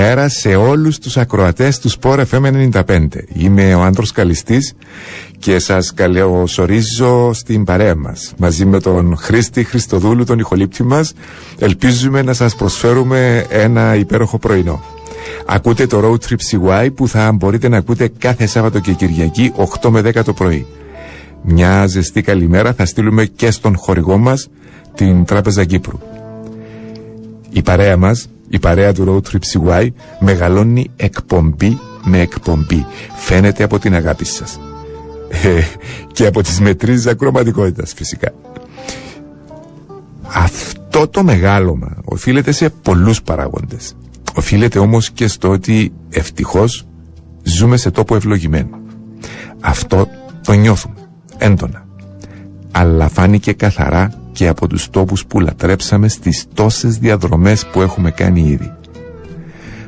Καλημέρα σε όλους τους ακροατές του Sport FM 95. Είμαι ο Άντρος Καλιστής και σας καλωσορίζω στην παρέα μας. Μαζί με τον Χρήστη Χριστοδούλου, τον ηχολήπτη μας, ελπίζουμε να σας προσφέρουμε ένα υπέροχο πρωινό. Ακούτε το Road Trip CY που θα μπορείτε να ακούτε κάθε Σάββατο και Κυριακή 8 με 10 το πρωί. Μια ζεστή καλημέρα θα στείλουμε και στον χορηγό μας, την Τράπεζα Κύπρου. Η παρέα μας η παρέα του Road Trip CY μεγαλώνει εκπομπή με εκπομπή. Φαίνεται από την αγάπη σας. Ε, και από τις μετρήσεις ακροματικότητας φυσικά. Αυτό το μεγάλωμα οφείλεται σε πολλούς παράγοντες. Οφείλεται όμως και στο ότι ευτυχώς ζούμε σε τόπο ευλογημένο. Αυτό το νιώθουμε έντονα. Αλλά φάνηκε καθαρά και από τους τόπους που λατρέψαμε στις τόσες διαδρομές που έχουμε κάνει ήδη.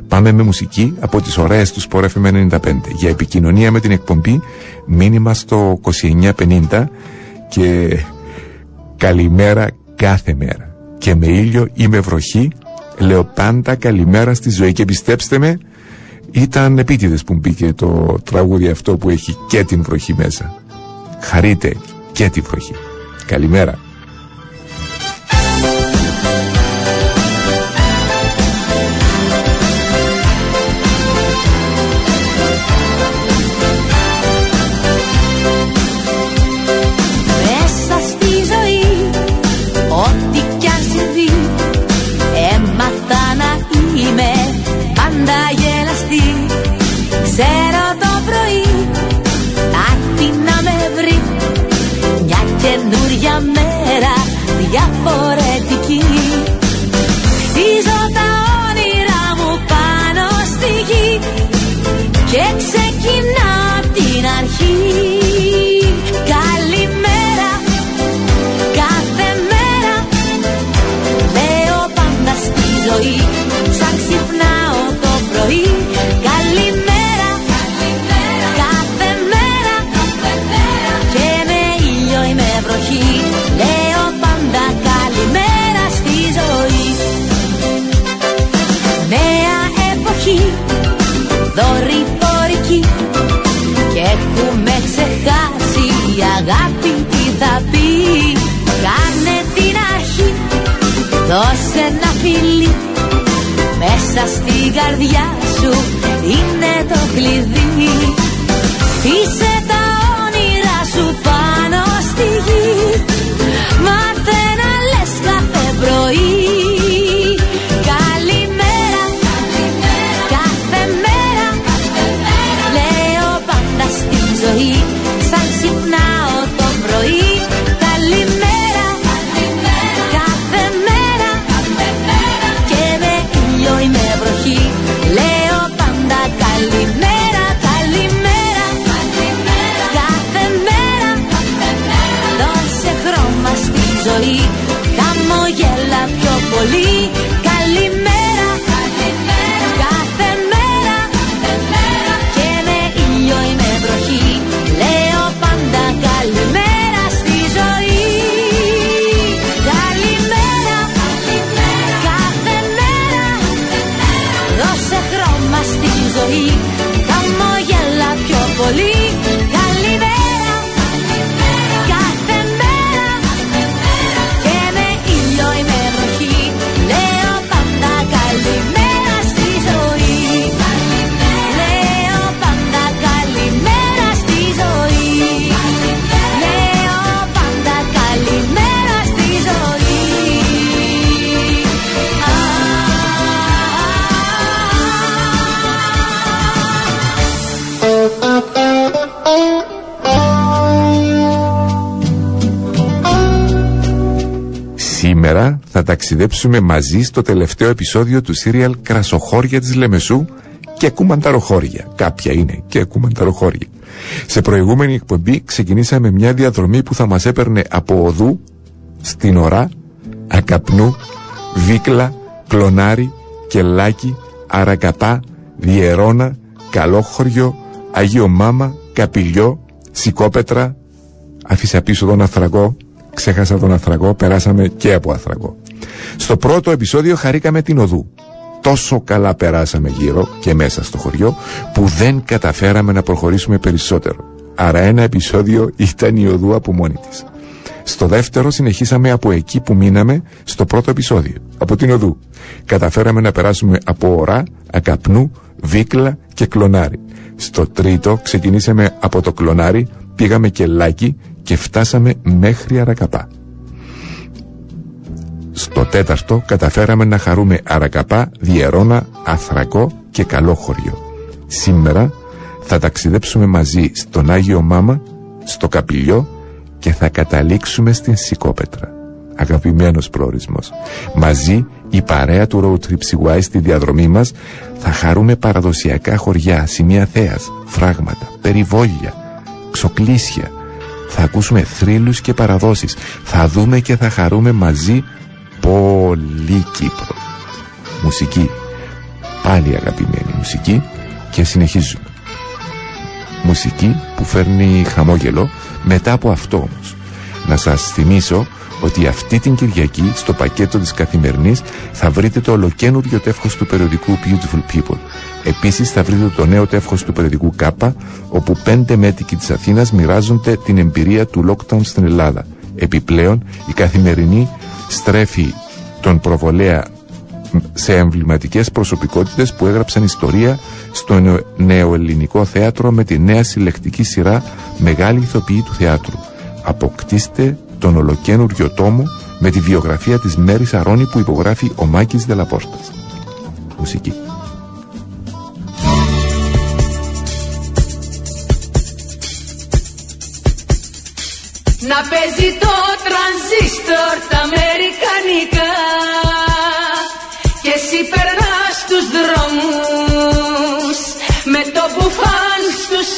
Πάμε με μουσική από τις ωραίες τους Sport FM 95 για επικοινωνία με την εκπομπή μήνυμα στο 2950 και καλημέρα κάθε μέρα. Και με ήλιο ή με βροχή λέω πάντα καλημέρα στη ζωή. Και πιστέψτε με ήταν επίτηδες που μπήκε το τραγούδι αυτό που έχει και την βροχή μέσα. Χαρείτε και τη βροχή. Καλημέρα Δώσε ένα φιλί Μέσα στην καρδιά σου Είναι το κλειδί. Είσαι τα όνειρά σου πάνω στη γη. Μάθε να λες κάθε πρωί. Καλημέρα Κάθε μέρα. Λέω πάντα στη ζωή Σαν ξυπνάω ταξιδέψουμε μαζί στο τελευταίο επεισόδιο του σύριαλ Κρασοχώρια της Λεμεσού και κουμανταροχώρια. Κάποια είναι και κουμανταροχώρια. Σε προηγούμενη εκπομπή ξεκινήσαμε μια διαδρομή που θα μας έπαιρνε από Οδού, στην Ωρά, Ακαπνού, Βίκλα, Κλονάρι, Κελάκι, Αρακαπά, Διερώνα, Καλόχωριο, Αγίο Μάμα, Καπηλιό, Σικόπετρα, άφησα πίσω τον Αθραγό, ξέχασα τον Αθραγό, περάσαμε και από Αθραγό. Στο πρώτο επεισόδιο χαρήκαμε την Οδού. τόσο καλά περάσαμε γύρω και μέσα στο χωριό που δεν καταφέραμε να προχωρήσουμε περισσότερο. Άρα ένα επεισόδιο ήταν η οδού από μόνη της. Στο δεύτερο συνεχίσαμε από εκεί που μείναμε στο πρώτο επεισόδιο, από την οδού. Καταφέραμε να περάσουμε από ορά, ακαπνού, βίκλα και κλονάρι. Στο τρίτο ξεκινήσαμε από το κλονάρι, πήγαμε και λάκι και φτάσαμε μέχρι αρακαπά. Στο τέταρτο καταφέραμε να χαρούμε Αρακαπά, Διερώνα, Αθρακό και Καλό χωριό. Σήμερα θα ταξιδέψουμε μαζί στον Άγιο Μάμα, στο Καπηλιό και θα καταλήξουμε στην Σικόπετρα. Αγαπημένος προορισμός. Μαζί η παρέα του Road Trip CY στη διαδρομή μας θα χαρούμε παραδοσιακά χωριά, σημεία θέας, φράγματα, περιβόλια, ξοκλήσια. Θα ακούσουμε θρύλους και παραδόσεις. Θα δούμε και θα χαρούμε μαζί πολύ Κύπρο. Μουσική. Πάλι αγαπημένη μουσική και συνεχίζουμε. Μουσική που φέρνει χαμόγελο μετά από αυτό όμως. Να σας θυμίσω ότι αυτή την Κυριακή στο πακέτο της καθημερινής θα βρείτε το ολοκένουργιο τεύχος του περιοδικού Beautiful People. Επίσης θα βρείτε το νέο τεύχος του περιοδικού ΚΑΠΑ όπου πέντε μέτικοι της Αθήνας μοιράζονται την εμπειρία του lockdown στην Ελλάδα. Επιπλέον η καθημερινή στρέφει τον προβολέα σε εμβληματικές προσωπικότητες που έγραψαν ιστορία στο νεοελληνικό θέατρο με τη νέα συλλεκτική σειρά «Μεγάλη ηθοποιή του θεάτρου». Αποκτήστε τον ολοκένουργιο τόμο με τη βιογραφία της Μέρης Αρώνη που υπογράφει ο Μάκης Δελαπόρτας. Μουσική. Να παίζει το τρανζίστορ τα αμερικανικά. Και εσύ περνάς τους δρόμους με το μπουφάν στους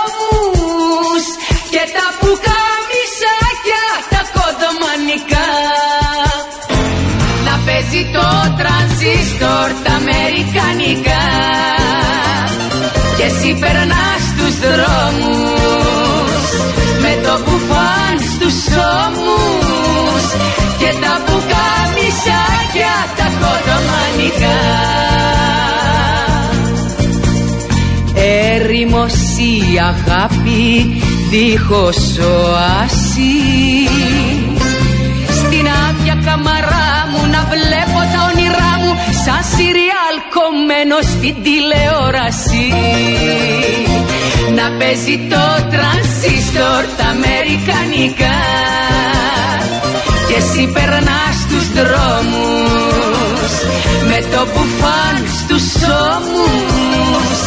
ώμους και τα πουκαμισάκια τα κοντομανικά Να παίζει το τρανζίστορ τα αμερικανικά. Και εσύ περνάς τους δρόμους μπουφάν στους ώμους και τα πουκαμισάκια τα κοντομανικά Έρημος η αγάπη δίχως οάση Στην άδεια καμαρά μου να βλέπω τα όνειρά μου σαν σιριάλ κομμένο στην τηλεόραση να παίζει το τρανσίστορ τα αμερικανικά. Και εσύ περνάς τους δρόμους με το μπουφάν στους ώμους.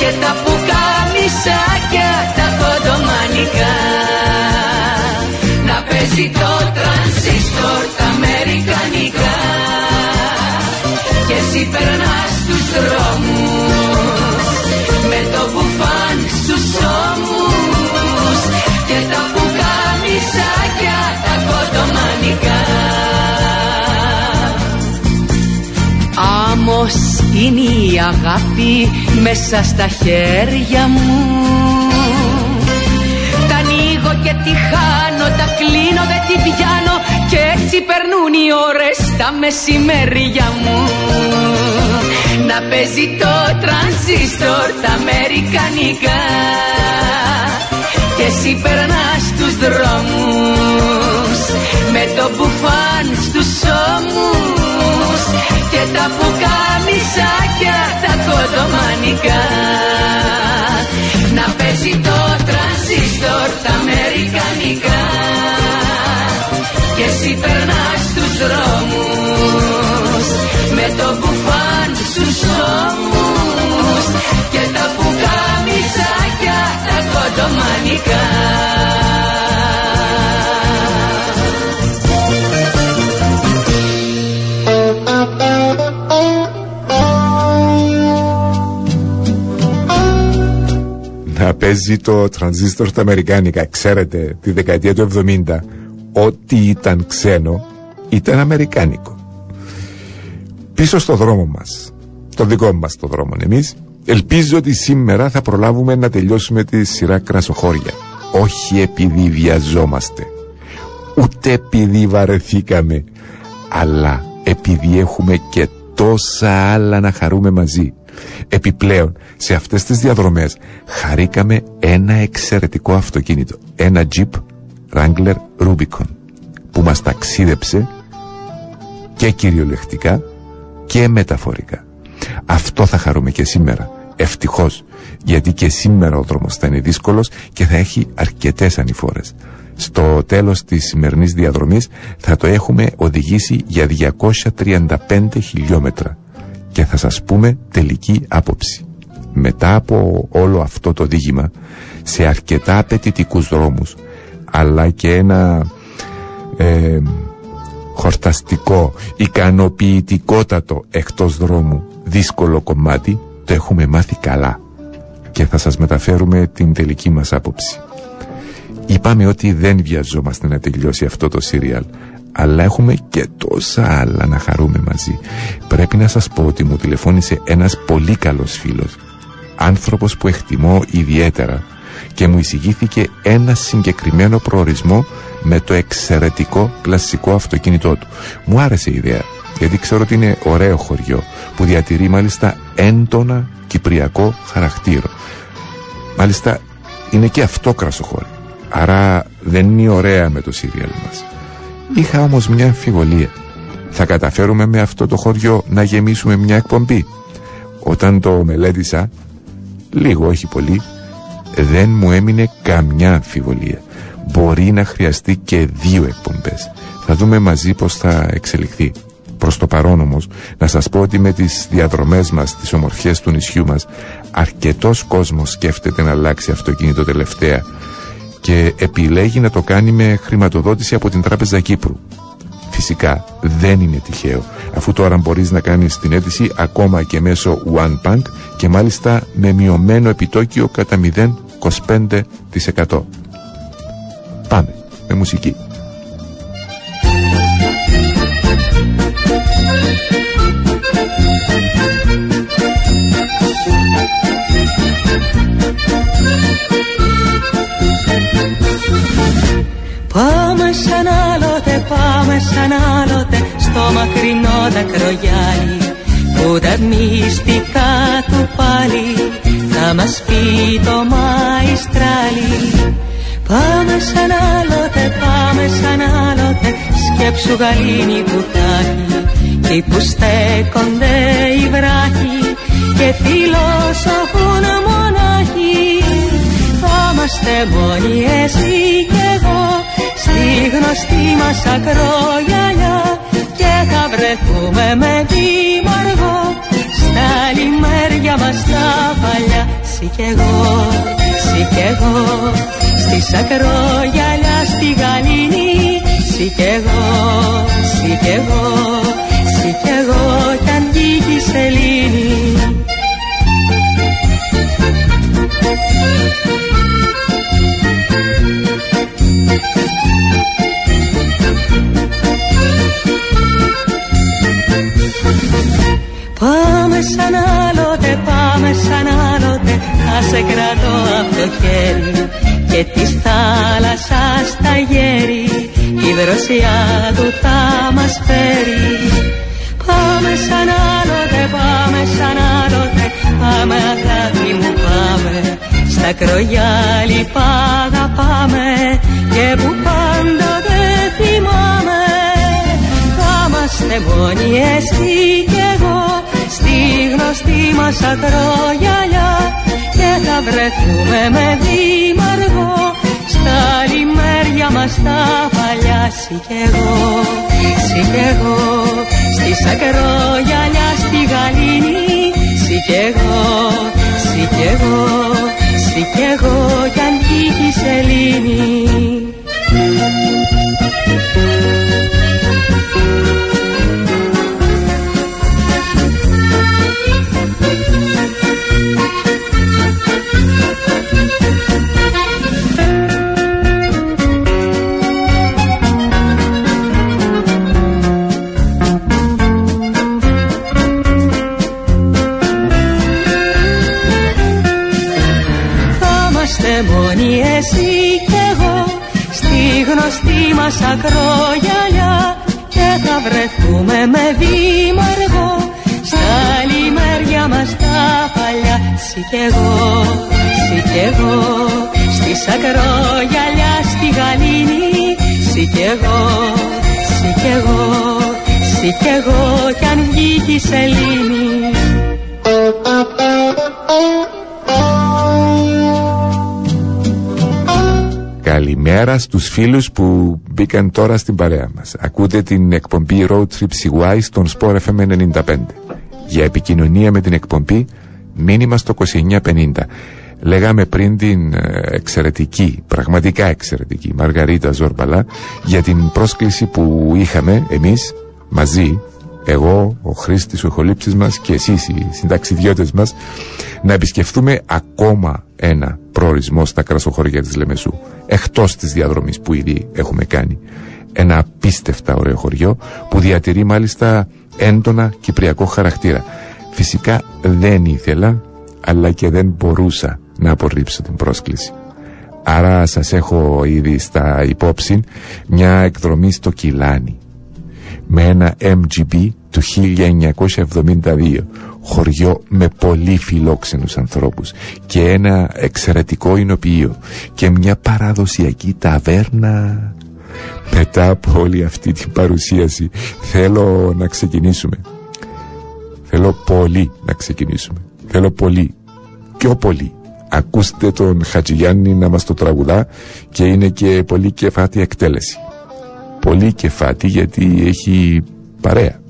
Και τα πουκαμισάκια τα κοντομανικά. Να παίζει το τρανσίστορ τα αμερικανικά. Και εσύ περνάς τους δρόμους Άμμος είναι η αγάπη μέσα στα χέρια μου. Τα ανοίγω και τη χάνω, τα κλείνω δεν τη πιάνω και έτσι περνούν οι ώρες τα μεσημέρια μου. Να παίζει το τρανζίστορ τα αμερικανικά και εσύ περνάς τους δρόμους με το μπουφάν στους ώμους και τα πουκαμισάκια τα κοντομανικά να παίζει το τρανζίστορ τα αμερικανικά. Και εσύ περνάς τους δρόμους με το μπουφάν στους ώμους. Και τα πουκαμισάκια τα κοντομανικά παίζει το τρανζίστορ στα Αμερικάνικα. Ξέρετε, τη δεκαετία του 70, ό,τι ήταν ξένο ήταν Αμερικάνικο. Πίσω στο δρόμο μας, το δικό μας το δρόμο εμείς, ελπίζω ότι σήμερα θα προλάβουμε να τελειώσουμε τη σειρά κρασοχώρια. Όχι επειδή βιαζόμαστε, ούτε επειδή βαρεθήκαμε, αλλά επειδή έχουμε και τόσα άλλα να χαρούμε μαζί. Επιπλέον, σε αυτές τις διαδρομές χαρήκαμε ένα εξαιρετικό αυτοκίνητο. Ένα Jeep Wrangler Rubicon που μας ταξίδεψε και κυριολεκτικά και μεταφορικά. Αυτό θα χαρούμε και σήμερα. Ευτυχώς, γιατί και σήμερα ο δρόμος θα είναι δύσκολος και θα έχει αρκετές ανηφόρες. Στο τέλος της σημερινής διαδρομής θα το έχουμε οδηγήσει για 235 χιλιόμετρα και θα σας πούμε τελική άποψη. Μετά από όλο αυτό το δίγημα σε αρκετά απαιτητικούς δρόμους αλλά και ένα ε, χορταστικό, ικανοποιητικότατο εκτός δρόμου δύσκολο κομμάτι το έχουμε μάθει καλά και θα σας μεταφέρουμε την τελική μας άποψη. Είπαμε ότι δεν βιαζόμαστε να τελειώσει αυτό το σύριαλ αλλά έχουμε και τόσα άλλα να χαρούμε μαζί. Πρέπει να σας πω ότι μου τηλεφώνησε ένας πολύ καλός φίλος, άνθρωπος που εκτιμώ ιδιαίτερα και μου εισηγήθηκε ένα συγκεκριμένο προορισμό με το εξαιρετικό κλασικό αυτοκίνητό του. Μου άρεσε η ιδέα, γιατί ξέρω ότι είναι ωραίο χωριό που διατηρεί μάλιστα έντονα κυπριακό χαρακτήρο. Μάλιστα είναι και αυτό κρασοχώρι. Άρα δεν είναι ωραία με το σύριαλ μας. Είχα όμως μια αμφιβολία. Θα καταφέρουμε με αυτό το χωριό να γεμίσουμε μια εκπομπή. Όταν το μελέτησα, λίγο όχι πολύ, δεν μου έμεινε καμιά αμφιβολία. Μπορεί να χρειαστεί και δύο εκπομπές. Θα δούμε μαζί πώς θα εξελιχθεί. Προς το παρόν όμως, να σας πω ότι με τις διαδρομές μας, τις ομορφιές του νησιού μας, αρκετός κόσμος σκέφτεται να αλλάξει αυτοκίνητο τελευταία και επιλέγει να το κάνει με χρηματοδότηση από την Τράπεζα Κύπρου. Φυσικά δεν είναι τυχαίο, αφού τώρα μπορείς να κάνεις την αίτηση ακόμα και μέσω One Bank και μάλιστα με μειωμένο επιτόκιο κατά 0,25%. Πάμε με μουσική. Σαν άλλοτε, πάμε σαν άλλοτε στο μακρινό δακρογιάλι που τα μυστικά του πάλι θα μας πει το μαϊστράλι. Πάμε σαν άλλοτε, πάμε σαν άλλοτε σκέψου γαλήνη που τάχει που στέκονται οι βράχοι και φιλόσοφουν μονάχοι. Θα είμαστε μόνοι εσύ και εγώ στη γνωστή μας ακρογιαλιά και θα βρεθούμε με δήμαργο στα λιμέρια μας τα παλιά. Συ κι εγώ, συ κι εγώ. Στις ακρογιαλιά στη γαλήνη. Συ κι εγώ, συ κι εγώ, συ κι εγώ κι αν βγήκε η σελήνη σαν άλλοτε, πάμε σαν άλλοτε Θα σε κρατώ από το χέρι Και της θάλασσας τα γέρι. Η δροσιά του θα μας φέρει. Πάμε σαν άλλοτε, πάμε σαν άλλοτε Πάμε αγάπη μου πάμε. Στα κρογιάλι πάμε Και που πάντοτε θυμάμαι. Θα είμαστε μόνοι εσύ και εγώ στη γνωστή μας ακρογιαλιά και θα βρεθούμε με δήμαργο στα λιμέρια μας τα παλιά Συ κι εγώ, συ κι εγώ στις ακρογιαλιά στη γαλήνη. Συ κι εγώ, συ κι εγώ, συ κι εγώ κι αν βγήκε η σελήνη μας ακρογιαλιά και θα βρεθούμε με δήμαργο Στα λιμέρια μας τα παλιά Συ κι εγώ, συ κι εγώ Στη σακρόγιαλιά στη γαλήνη. Συ κι εγώ, συ κι εγώ Συ κι εγώ κι αν βγει η σελήνη Καλημέρα στους φίλους που μπήκαν τώρα στην παρέα μας. Ακούτε την εκπομπή Road Trip CY στον Sport FM 95. Για επικοινωνία με την εκπομπή μήνυμα στο 2950. Λέγαμε πριν την ε, εξαιρετική, πραγματικά εξαιρετική Μαργαρίτα Ζόρμπαλα για την πρόσκληση που είχαμε εμείς μαζί εγώ, ο Χρήστης, ο ηχολήψης μας και εσείς οι συνταξιδιώτες μας να επισκεφθούμε ακόμα ένα προορισμό στα κρασοχώρια της Λεμεσού εκτός της διαδρομής που ήδη έχουμε κάνει. Ένα απίστευτα ωραίο χωριό που διατηρεί μάλιστα έντονα κυπριακό χαρακτήρα. Φυσικά δεν ήθελα αλλά και δεν μπορούσα να απορρίψω την πρόσκληση. Άρα σας έχω ήδη στα υπόψη μια εκδρομή στο Κιλάνι με ένα MGB του 1972 χωριό με πολύ φιλόξενους ανθρώπους και ένα εξαιρετικό εινοποιείο και μια παραδοσιακή ταβέρνα. Μετά από όλη αυτή την παρουσίαση θέλω να ξεκινήσουμε. Θέλω πολύ να ξεκινήσουμε. Θέλω πολύ πιο πολύ. Ακούστε τον Χατζηγιάννη να μας το τραγουδά και είναι και πολύ κεφάτη εκτέλεση. Πολύ κεφάτη γιατί έχει παρέα.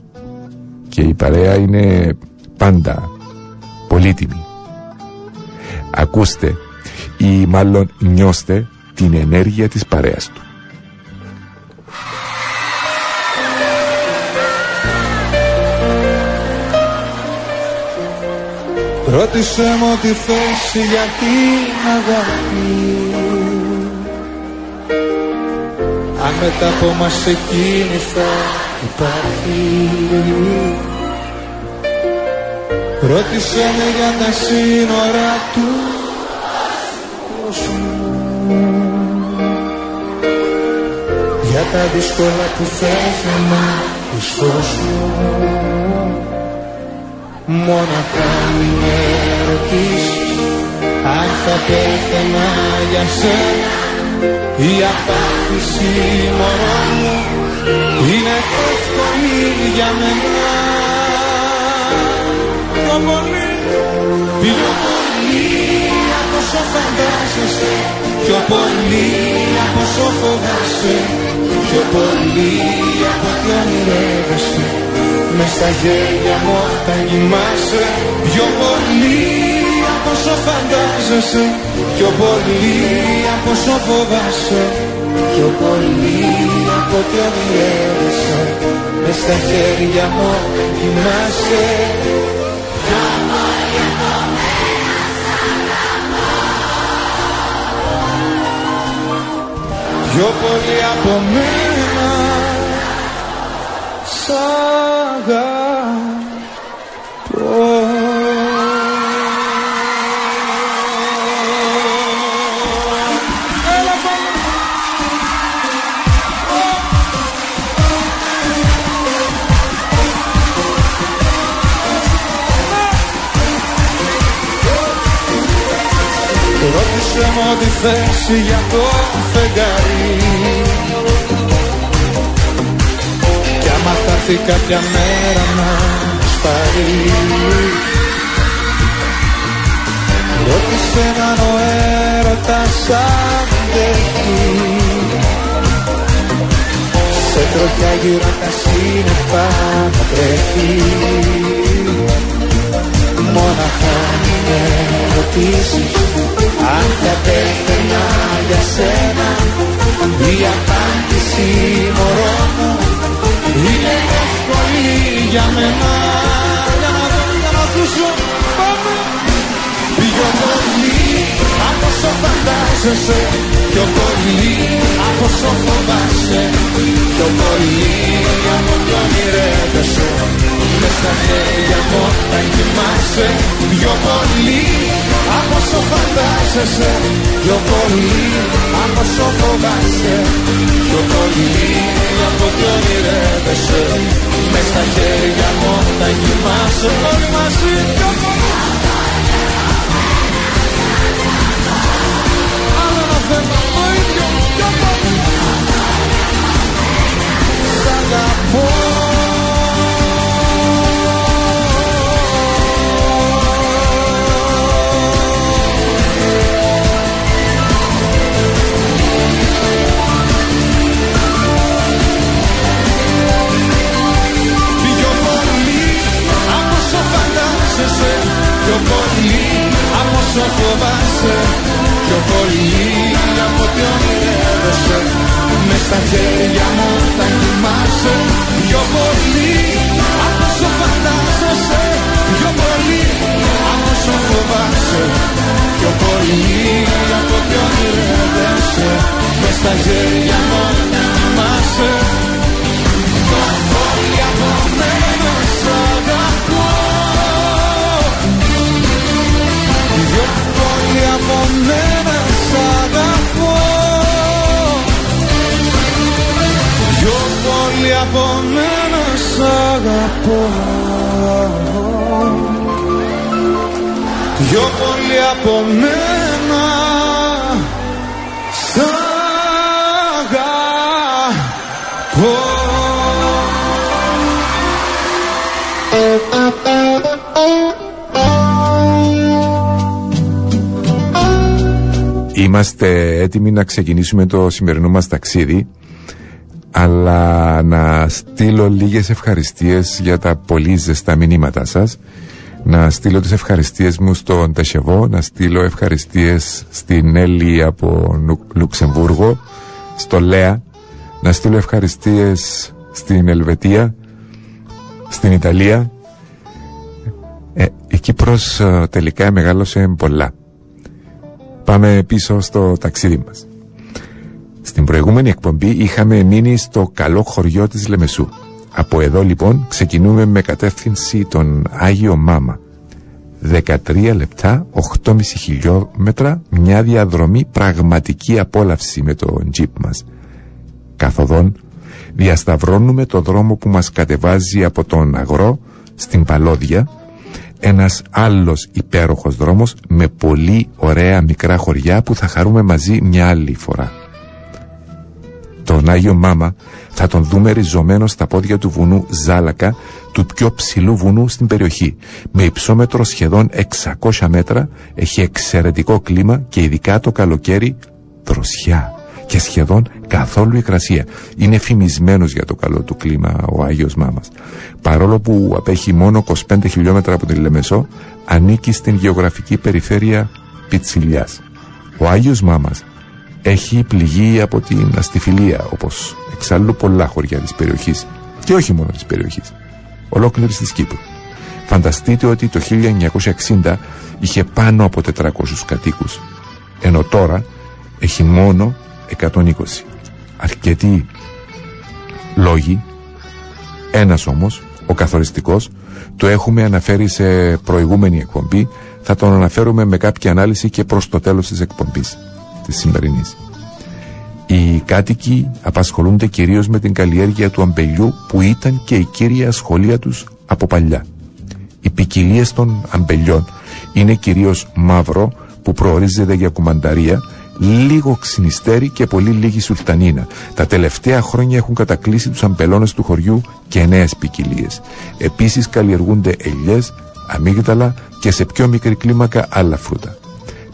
Και η παρέα είναι πάντα πολύτιμη. Ακούστε ή μάλλον νιώστε την ενέργεια της παρέας του. Ρώτησε μου τη θέση για την αγάπη αν μετά από μας εκείνη θα υπάρχει Ρώτησε με για τα σύνορα του κόσμου. Για τα δύσκολα που θα να μου Μόναχα μην με ρωτήσεις Αν θα πέθαινα για σένα. Η απάντηση μωρό μου είναι εύκολη για μένα Πιο πολύ, πιο πολύ από όσο φαντάζεσαι Πιο πολύ από όσο φοβάσαι Πιο πολύ από ό,τι ονειρεύεσαι Μες στα γέλια μου όταν κοιμάσαι. Πιο πολύ όσο φαντάζεσαι Πιο πολύ από όσο φοβάσαι Πιο πολύ από ό,τι ονειρεύεσαι Μες στα χέρια μου κοιμάσαι Πιο πολύ από μένα Σ' αγαπώ τη θέση για το φεγγάρι. Κι άμα θα έρθει κάποια μέρα να σπάρει Ρώτησε έναν ο έρωτας αντέχει Σε τροχιά γύρω τα σύννεφα να τρέχει. Μόναχα με ρωτήσεις αν θα πέθαινα για σένα η απάντηση μωρό μου είναι εύκολη για μένα φαντάζεσαι Πιο πολύ από όσο φοβάσαι. Πιο πολύ από το ονειρεύεσαι. Μες στα χέρια μου όταν κοιμάσαι. Πιο πολύ από όσο φαντάζεσαι Πιο πολύ από όσο φοβάσαι. Πιο πολύ από ό,τι ονειρεύεσαι. Μες στα χέρια μου όταν κοιμάσαι. Όλοι μαζί πιο πολύ Άλλο ένα θέμα το ίδιο πιο πολύ Σ' αγαπώ πιο πολύ από όσο φοβάσαι πιο πολύ από ό,τι ονειρεύεσαι μες στα χέρια μου θα κοιμάσαι. Πιο πολύ από όσο φαντάζεσαι. Πιο πολύ από όσο φοβάσαι. Πιο πολύ από ό,τι ονειρεύεσαι μες στα χέρια μου θα κοιμάσαι. Πιο πολύ από μένα σ' αγαπώ. Πιο πολύ από μένα σ' αγαπώ. Πιο πολύ από μένα σ' αγαπώ. Είμαστε έτοιμοι να ξεκινήσουμε το σημερινό μας ταξίδι αλλά να στείλω λίγες ευχαριστίες για τα πολύ ζεστά μηνύματά σας. Να στείλω τις ευχαριστίες μου στον Τεσεβό να στείλω ευχαριστίες στην Έλλη από Λουξεμβούργο στο Λέα. Να στείλω ευχαριστίες στην Ελβετία στην Ιταλία. Ε, η Κύπρος ε, τελικά μεγάλωσε πολλά. Πάμε πίσω στο ταξίδι μας. Στην προηγούμενη εκπομπή είχαμε μείνει στο καλό χωριό της Λεμεσού. Από εδώ λοιπόν ξεκινούμε με κατεύθυνση τον Άγιο Μάμα. 13 λεπτά, 8,5 χιλιόμετρα, μια διαδρομή πραγματική απόλαυση με το τζιπ μας. Καθοδόν διασταυρώνουμε το δρόμο που μας κατεβάζει από τον αγρό στην Παλώδια ένας άλλος υπέροχος δρόμος με πολύ ωραία μικρά χωριά που θα χαρούμε μαζί μια άλλη φορά. Τον Άγιο Μάμα θα τον δούμε ριζωμένο στα πόδια του βουνού Ζάλακα, του πιο ψηλού βουνού στην περιοχή. Με υψόμετρο σχεδόν 600 μέτρα, έχει εξαιρετικό κλίμα και ειδικά το καλοκαίρι δροσιά και σχεδόν καθόλου υγρασία. Είναι φημισμένος για το καλό του κλίμα ο Άγιος Μάμας. Παρόλο που απέχει μόνο 25 χιλιόμετρα από την Λεμεσό, ανήκει στην γεωγραφική περιφέρεια Πιτσιλιάς. Ο Άγιος Μάμας έχει πληγεί από την αστιφιλία, όπως εξάλλου πολλά χωριά της περιοχής και όχι μόνο της περιοχής, ολόκληρης της Κύπρου. Φανταστείτε ότι το 1960 είχε πάνω από 400 κατοίκους, ενώ τώρα έχει μόνο 120. Αρκετοί λόγοι, ένας όμως, ο καθοριστικός, το έχουμε αναφέρει σε προηγούμενη εκπομπή, θα τον αναφέρουμε με κάποια ανάλυση και προς το τέλος της εκπομπής της σημερινής. Οι κάτοικοι απασχολούνται κυρίως με την καλλιέργεια του αμπελιού που ήταν και η κύρια σχολεία τους από παλιά. Οι ποικιλίες των αμπελιών είναι κυρίως μαύρο που προορίζεται για κουμανταρία λίγο ξυνιστέρι και πολύ λίγη σουλτανίνα. Τα τελευταία χρόνια έχουν κατακλείσει τους αμπελώνες του χωριού και νέες ποικιλίες. Επίσης καλλιεργούνται ελιές, αμύγδαλα και σε πιο μικρή κλίμακα άλλα φρούτα.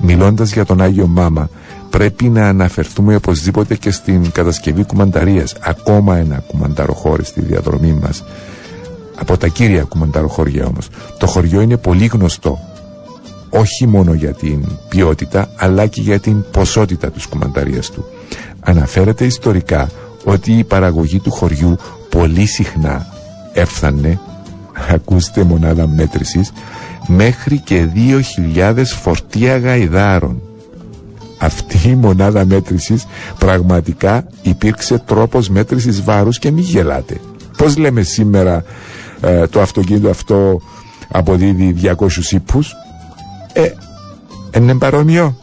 Μιλώντας για τον Άγιο Μάμα, πρέπει να αναφερθούμε οπωσδήποτε και στην κατασκευή κουμανταρίας, ακόμα ένα κουμανταροχώρι στη διαδρομή μας. Από τα κύρια κουμανταροχώρια όμως. Το χωριό είναι πολύ γνωστό όχι μόνο για την ποιότητα αλλά και για την ποσότητα της κουμανταρίας του. Αναφέρεται ιστορικά ότι η παραγωγή του χωριού πολύ συχνά έφτανε, ακούστε μονάδα μέτρησης, μέχρι και 2.000 φορτία γαϊδάρων. Αυτή η μονάδα μέτρησης πραγματικά υπήρξε τρόπος μέτρησης βάρους και μη γελάτε. Πώς λέμε σήμερα ε, το αυτοκίνητο αυτό αποδίδει 200 ύπους; Ε, είναι παρόμοιο.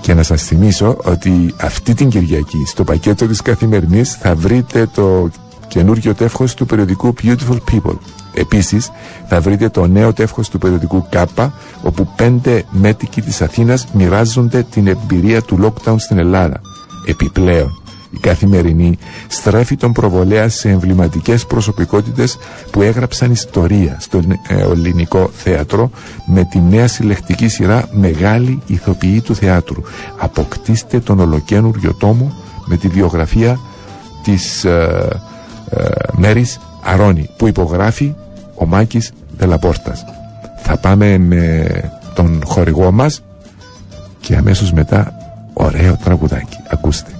Και να σας θυμίσω ότι αυτή την Κυριακή στο πακέτο της Καθημερινής θα βρείτε το καινούργιο τεύχος του περιοδικού Beautiful People. Επίσης θα βρείτε το νέο τεύχος του περιοδικού ΚΑΠΑ όπου πέντε μέτικοι της Αθήνας μοιράζονται την εμπειρία του lockdown στην Ελλάδα. Επιπλέον η καθημερινή στρέφει τον προβολέα σε εμβληματικές προσωπικότητες που έγραψαν ιστορία στο ε, ελληνικό θέατρο με τη νέα συλλεκτική σειρά «Μεγάλη ηθοποιή του θεάτρου». Αποκτήστε τον ολοκένουργιο τόμο με τη βιογραφία της ε, ε, Μέρης Αρώνη που υπογράφει ο Μάκης Δελαπόρτας. Θα πάμε με τον χορηγό μας και αμέσως μετά ωραίο τραγουδάκι. Ακούστε.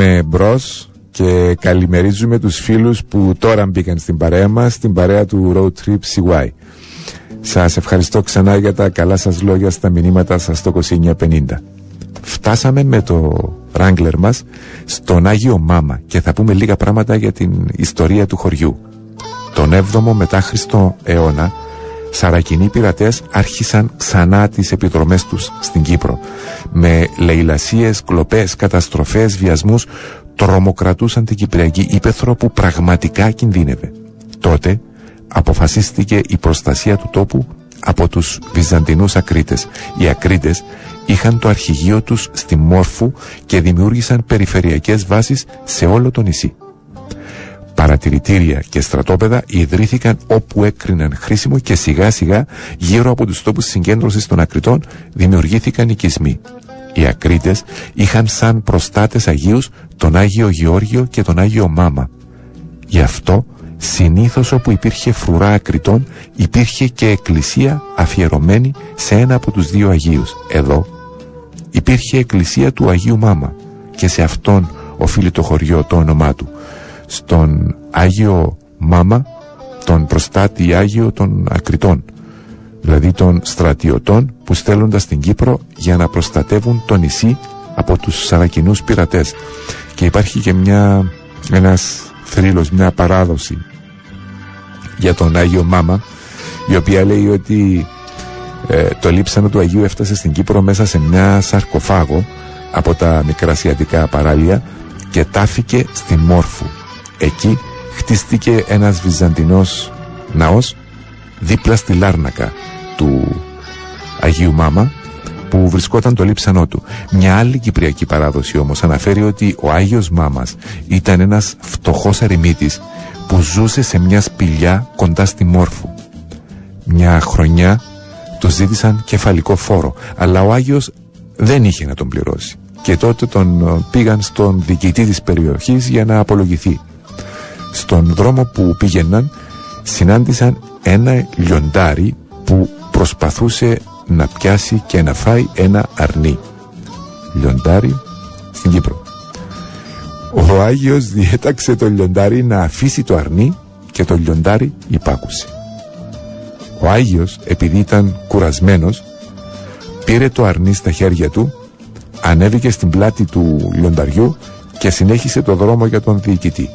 Πήραμε μπρος και καλημερίζουμε τους φίλους που τώρα μπήκαν στην παρέα μας, στην παρέα του Road Trip CY. Σας ευχαριστώ ξανά για τα καλά σας λόγια στα μηνύματα σας στο 2950. Φτάσαμε με το Wrangler μας στον Άγιο Μάμα και θα πούμε λίγα πράγματα για την ιστορία του χωριού. Τον 7ο μετά Χριστό αιώνα Σαρακινοί πειρατές άρχισαν ξανά τις επιδρομές τους στην Κύπρο. Με λαιλασίες, κλοπές, καταστροφές, βιασμούς τρομοκρατούσαν την Κυπριακή Ήπεθρο που πραγματικά κινδύνευε. Τότε αποφασίστηκε η προστασία του τόπου από τους Βυζαντινούς Ακρίτες. Οι Ακρίτες είχαν το αρχηγείο τους στη Μόρφου και δημιούργησαν περιφερειακές βάσεις σε όλο το νησί. Παρατηρητήρια και στρατόπεδα ιδρύθηκαν όπου έκριναν χρήσιμο και σιγά σιγά γύρω από τους τόπους συγκέντρωσης των Ακριτών δημιουργήθηκαν οικισμοί. Οι Ακρίτες είχαν σαν προστάτες Αγίους τον Άγιο Γεώργιο και τον Άγιο Μάμα. Γι' αυτό συνήθως όπου υπήρχε φρουρά Ακριτών υπήρχε και εκκλησία αφιερωμένη σε ένα από τους δύο Αγίους. Εδώ υπήρχε εκκλησία του Αγίου Μάμα και σε αυτόν οφείλει το χωριό το όνομά του. Στον Άγιο Μάμα, τον προστάτη Άγιο των Ακριτών, δηλαδή των στρατιωτών που στέλνονται στην Κύπρο για να προστατεύουν το νησί από τους Σαρακινούς πειρατές. Και υπάρχει και μια, ένας θρύλος, μια παράδοση για τον Άγιο Μάμα η οποία λέει ότι ε, το λείψανο του Αγίου έφτασε στην Κύπρο μέσα σε μια σαρκοφάγο από τα μικρασιατικά παράλια και τάφηκε στη Μόρφου. Εκεί χτίστηκε ένας βυζαντινός ναός δίπλα στη Λάρνακα του Αγίου Μάμα που βρισκόταν το λείψανό του. Μια άλλη κυπριακή παράδοση όμως αναφέρει ότι ο Άγιος Μάμας ήταν ένας φτωχός αρημίτης που ζούσε σε μια σπηλιά κοντά στη Μόρφου. Μια χρονιά του ζήτησαν κεφαλικό φόρο, αλλά ο Άγιος δεν είχε να τον πληρώσει. Και τότε τον ε, πήγαν στον διοικητή της περιοχής για να απολογηθεί. Στον δρόμο που πήγαιναν συνάντησαν ένα λιοντάρι που προσπαθούσε να πιάσει και να φάει ένα αρνί. Λιοντάρι στην Κύπρο. Ο Άγιος διέταξε το λιοντάρι να αφήσει το αρνί και το λιοντάρι υπάκουσε. Ο Άγιος επειδή ήταν κουρασμένος πήρε το αρνί στα χέρια του ανέβηκε στην πλάτη του λιονταριού και συνέχισε το δρόμο για τον διοικητή.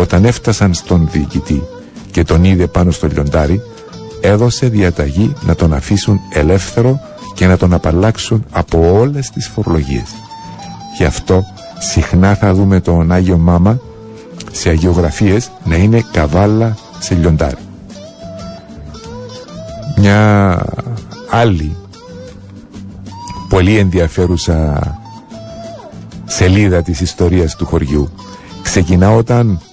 Όταν έφτασαν στον διοικητή και τον είδε πάνω στο λιοντάρι έδωσε διαταγή να τον αφήσουν ελεύθερο και να τον απαλλάξουν από όλες τις φορολογίες. Γι' αυτό συχνά θα δούμε τον Άγιο Μάμα σε αγιογραφίες να είναι καβάλα σε λιοντάρι. Μια άλλη πολύ ενδιαφέρουσα σελίδα της ιστορίας του χωριού ξεκινά όταν ο...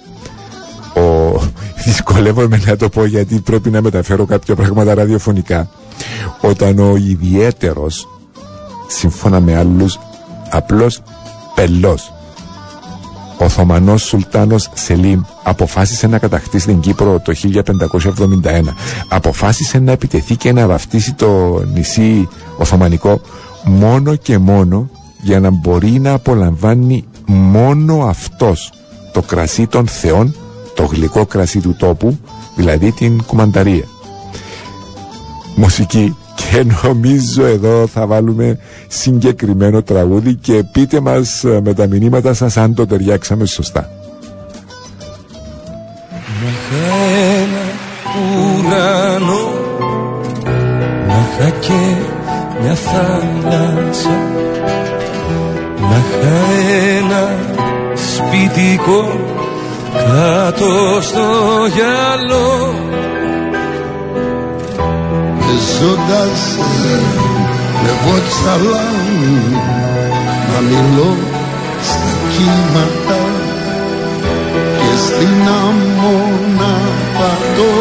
δυσκολεύομαι να το πω γιατί πρέπει να μεταφέρω κάποια πράγματα ραδιοφωνικά όταν ο ιδιαίτερος σύμφωνα με άλλους απλώς πελός. Ο Οθωμανός Σουλτάνος Σελίμ αποφάσισε να κατακτήσει την Κύπρο το 1571. Αποφάσισε να επιτεθεί και να βαφτίσει το νησί Οθωμανικό μόνο και μόνο για να μπορεί να απολαμβάνει μόνο αυτός το κρασί των θεών, το γλυκό κρασί του τόπου, δηλαδή την κουμανταρία. Μουσική και νομίζω εδώ θα βάλουμε συγκεκριμένο τραγούδι και πείτε μας ε, με τα μηνύματα σας αν το ταιριάξαμε σωστά. Να ένα ουρανό Να είχα και μια θάλασσα Να είχα ένα σπιτικό κάτω στο γυαλό. Ζώντας με βοτσαλάμι να μιλώ στα κύματα και στην άμμο να πατώ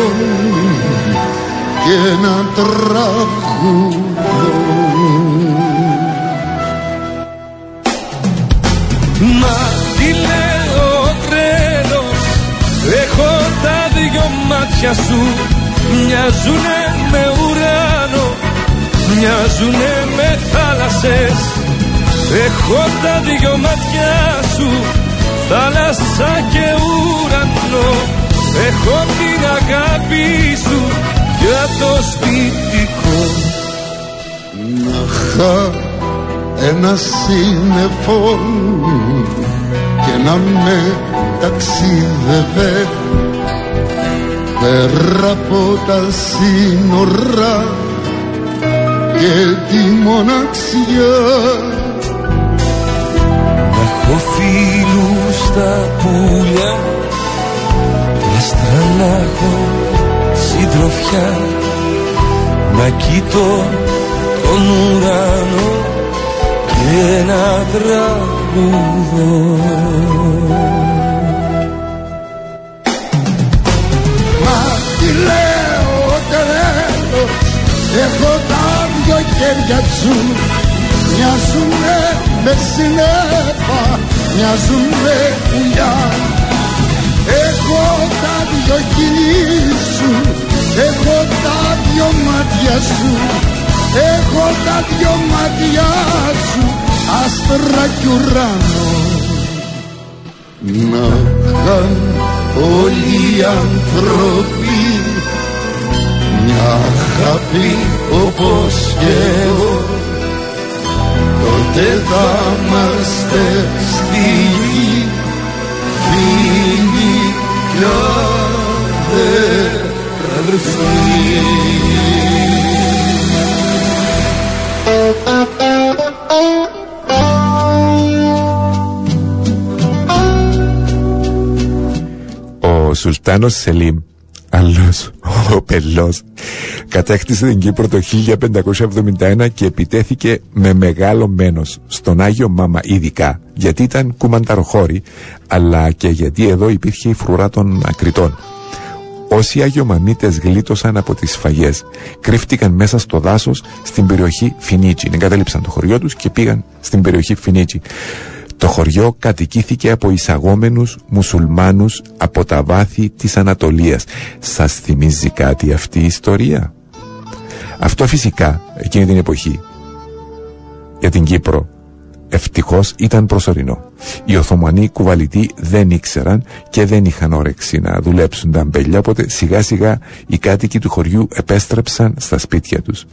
και να τραγουδώ μάτια σου μοιάζουνε με ουρανό μοιάζουνε με θάλασσες. Έχω τα δυο μάτια σου θάλασσα και ουρανό. Έχω την αγάπη σου για το σπιτικό. Να χα ένα σύννεφο και να με ταξίδευε πέρα από τα σύνορα και τη μοναξιά. Να έχω φίλους στα πουλιά να έχω συντροφιά. Να κοιτώ τον ουρανό και να τραγουδώ Έχω τα δυο χέρια σου. Μοιάζουνε με συνέπα Μοιάζουνε πουλιά. Έχω τα δυο χείλη σου Έχω τα δυο μάτια σου. Έχω τα δυο μάτια σου Άστρα κι ουρανό Να είχαν όλοι οι άνθρωποι μια αγάπη όπως και εγώ. Τότε θα είμαστε στη γη φίλοι κι αδερφοί Σουλτάνος Σελίμ Άλλος, ο Πελός, κατέκτησε την Κύπρο το 1571 και επιτέθηκε με μεγάλο μένος στον Άγιο Μάμα ειδικά γιατί ήταν κουμανταροχώρη αλλά και γιατί εδώ υπήρχε η φρουρά των ακριτών. Όσοι Αγιομαμίτες γλίτωσαν από τις σφαγές κρύφτηκαν μέσα στο δάσος στην περιοχή Φινίτσι. Εγκατέλειψαν το χωριό τους και πήγαν στην περιοχή Φινίτσι. Το χωριό κατοικήθηκε από εισαγόμενους μουσουλμάνους από τα βάθη της Ανατολίας. Σας θυμίζει κάτι αυτή η ιστορία; Αυτό φυσικά εκείνη την εποχή για την Κύπρο ευτυχώς ήταν προσωρινό. Οι Οθωμανοί κουβαλητοί δεν ήξεραν και δεν είχαν όρεξη να δουλέψουν τα αμπέλια οπότε σιγά σιγά οι κάτοικοι του χωριού επέστρεψαν στα σπίτια τους.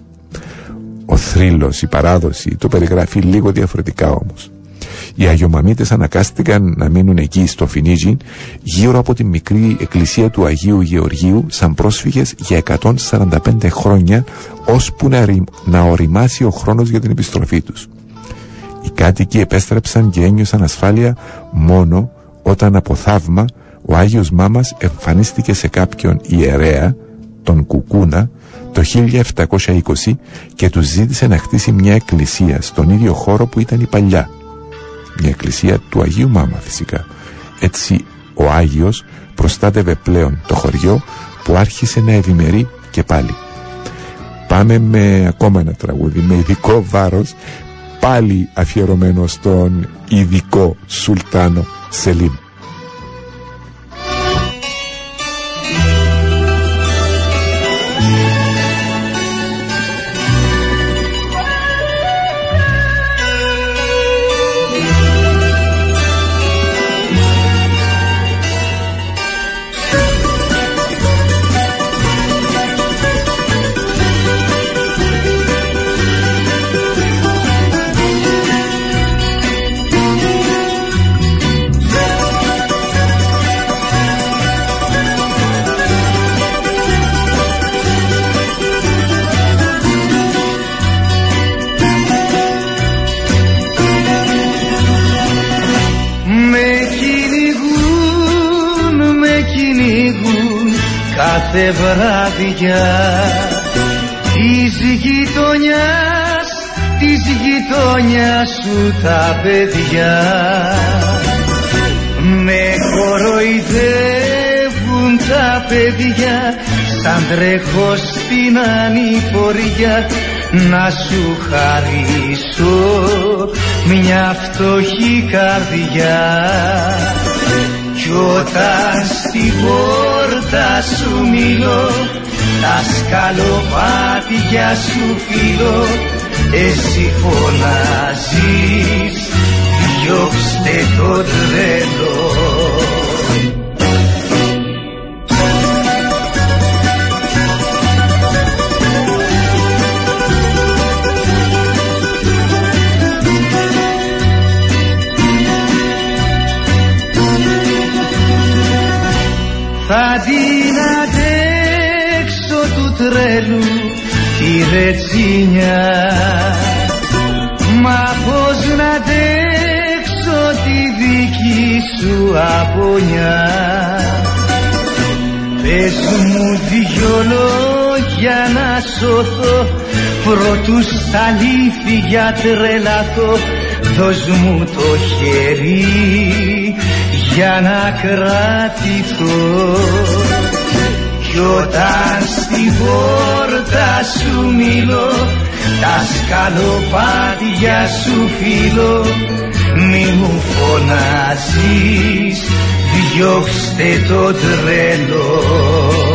Ο θρύλος, η παράδοση το περιγράφει λίγο διαφορετικά όμως. Οι Αγιομαμίτες ανακάστηκαν να μείνουν εκεί στο Φινίζιν γύρω από τη μικρή εκκλησία του Αγίου Γεωργίου σαν πρόσφυγες για 145 χρόνια ώσπου να, να οριμάσει ο χρόνος για την επιστροφή τους. Οι κάτοικοι επέστρεψαν και ένιωσαν ασφάλεια μόνο όταν από θαύμα ο Άγιος Μάμας εμφανίστηκε σε κάποιον ιερέα, τον Κουκούνα, το 1720 και τους ζήτησε να χτίσει μια εκκλησία στον ίδιο χώρο που ήταν η παλιά μια εκκλησία του Αγίου Μάμα φυσικά. Έτσι ο Άγιος προστάτευε πλέον το χωριό που άρχισε να ευημερεί και πάλι. Πάμε με ακόμα ένα τραγούδι με ειδικό βάρος πάλι αφιερωμένο στον ειδικό Σουλτάνο Σελίμ. Κάθε βράδια της γειτονιάς, της γειτονιάς σου τα παιδιά. Με κοροϊδεύουν τα παιδιά σαν τρέχω στην ανηφορία να σου χαρίσω μια φτωχή καρδιά κι όταν στην πόρτα σου μιλώ τα σκαλοπάτια σου φιλώ. Εσύ φωνάζεις διώξτε το τρελό γκοστινιά Μα πως να αντέξω τη δική σου απονιά Πες μου δυο λόγια να σωθώ. Πρώτου στα αλήθεια τρελαθώ. Δώσ' μου το χέρι για να κρατηθώ. Κι όταν στην πόρτα σου μιλώ τα σκαλοπάτια σου φίλω μη μου φωνάζεις διώξτε το τρελό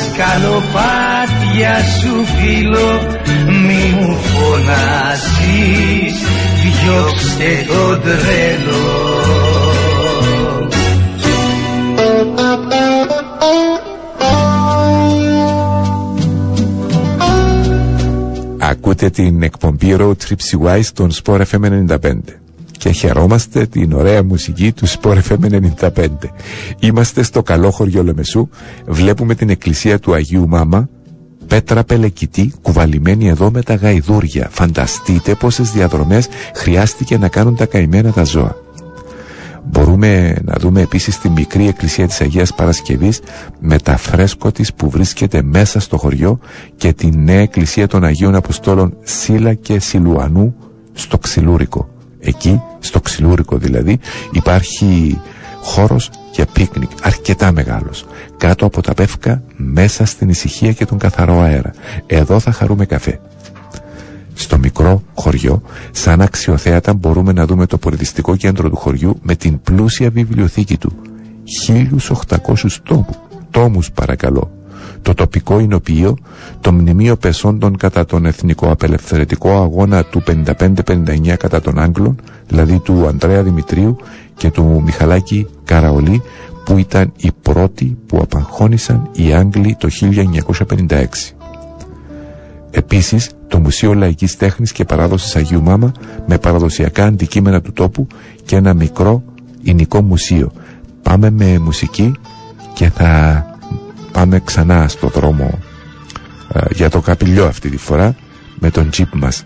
σκαλοπάτια σου φίλο μη μου φωνάζεις διώξτε το τρελό. Ακούτε την εκπομπή Road Trip CY στον Sport FM 95 και χαιρόμαστε την ωραία μουσική του Sport FM 95. Είμαστε στο καλό χωριό Λεμεσού, βλέπουμε την εκκλησία του Αγίου Μάμα, πέτρα πελεκητή κουβαλημένη εδώ με τα γαϊδούρια. Φανταστείτε πόσες διαδρομές χρειάστηκε να κάνουν τα καημένα τα ζώα. Μπορούμε να δούμε επίσης τη μικρή εκκλησία της Αγίας Παρασκευής με τα φρέσκο της που βρίσκεται μέσα στο χωριό και τη νέα εκκλησία των Αγίων Αποστόλων Σίλα και Σιλουανού στο Ξυλούρικο. Εκεί, στο ξυλούρικο δηλαδή, υπάρχει χώρος για πίκνικ, αρκετά μεγάλος. Κάτω από τα πεύκα, μέσα στην ησυχία και τον καθαρό αέρα. Εδώ θα χαρούμε καφέ. Στο μικρό χωριό, σαν αξιοθέατα μπορούμε να δούμε το πολιτιστικό κέντρο του χωριού με την πλούσια βιβλιοθήκη του. 1800 τόμου, τόμους παρακαλώ το τοπικό εινοποιείο, το μνημείο πεσόντων κατά τον εθνικό απελευθερωτικό αγώνα του 55-59 κατά των Άγγλων, δηλαδή του Ανδρέα Δημητρίου και του Μιχαλάκη Καραολί, που ήταν οι πρώτοι που απαγχώνησαν οι Άγγλοι το 1956. Επίσης, το Μουσείο Λαϊκής Τέχνης και Παράδοσης Αγίου Μάμα με παραδοσιακά αντικείμενα του τόπου και ένα μικρό εινικό μουσείο. Πάμε με μουσική και θα πάμε ξανά στο δρόμο ε, για το καπηλιό αυτή τη φορά με τον τζιπ μας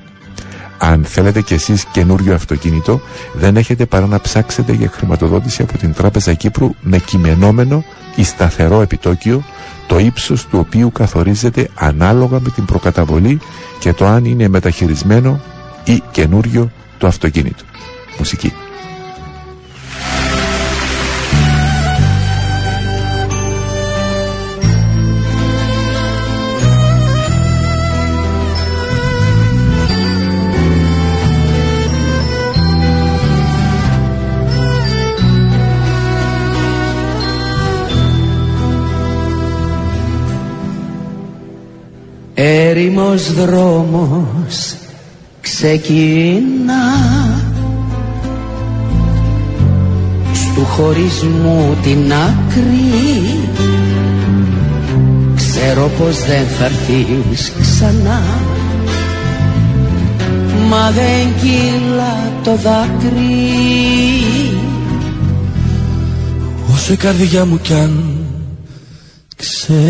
αν θέλετε κι εσείς καινούριο αυτοκίνητο δεν έχετε παρά να ψάξετε για χρηματοδότηση από την Τράπεζα Κύπρου με κειμενόμενο ή σταθερό επιτόκιο το ύψος του οποίου καθορίζεται ανάλογα με την προκαταβολή και το αν είναι μεταχειρισμένο ή καινούριο το αυτοκίνητο. Μουσική. Έρημος δρόμος ξεκινά. Στου χωρισμού την άκρη Ξέρω πως δεν θα έρθεις ξανά. Μα δεν κύλα το δάκρυ. Όσο η καρδιά μου κι αν ξεχνά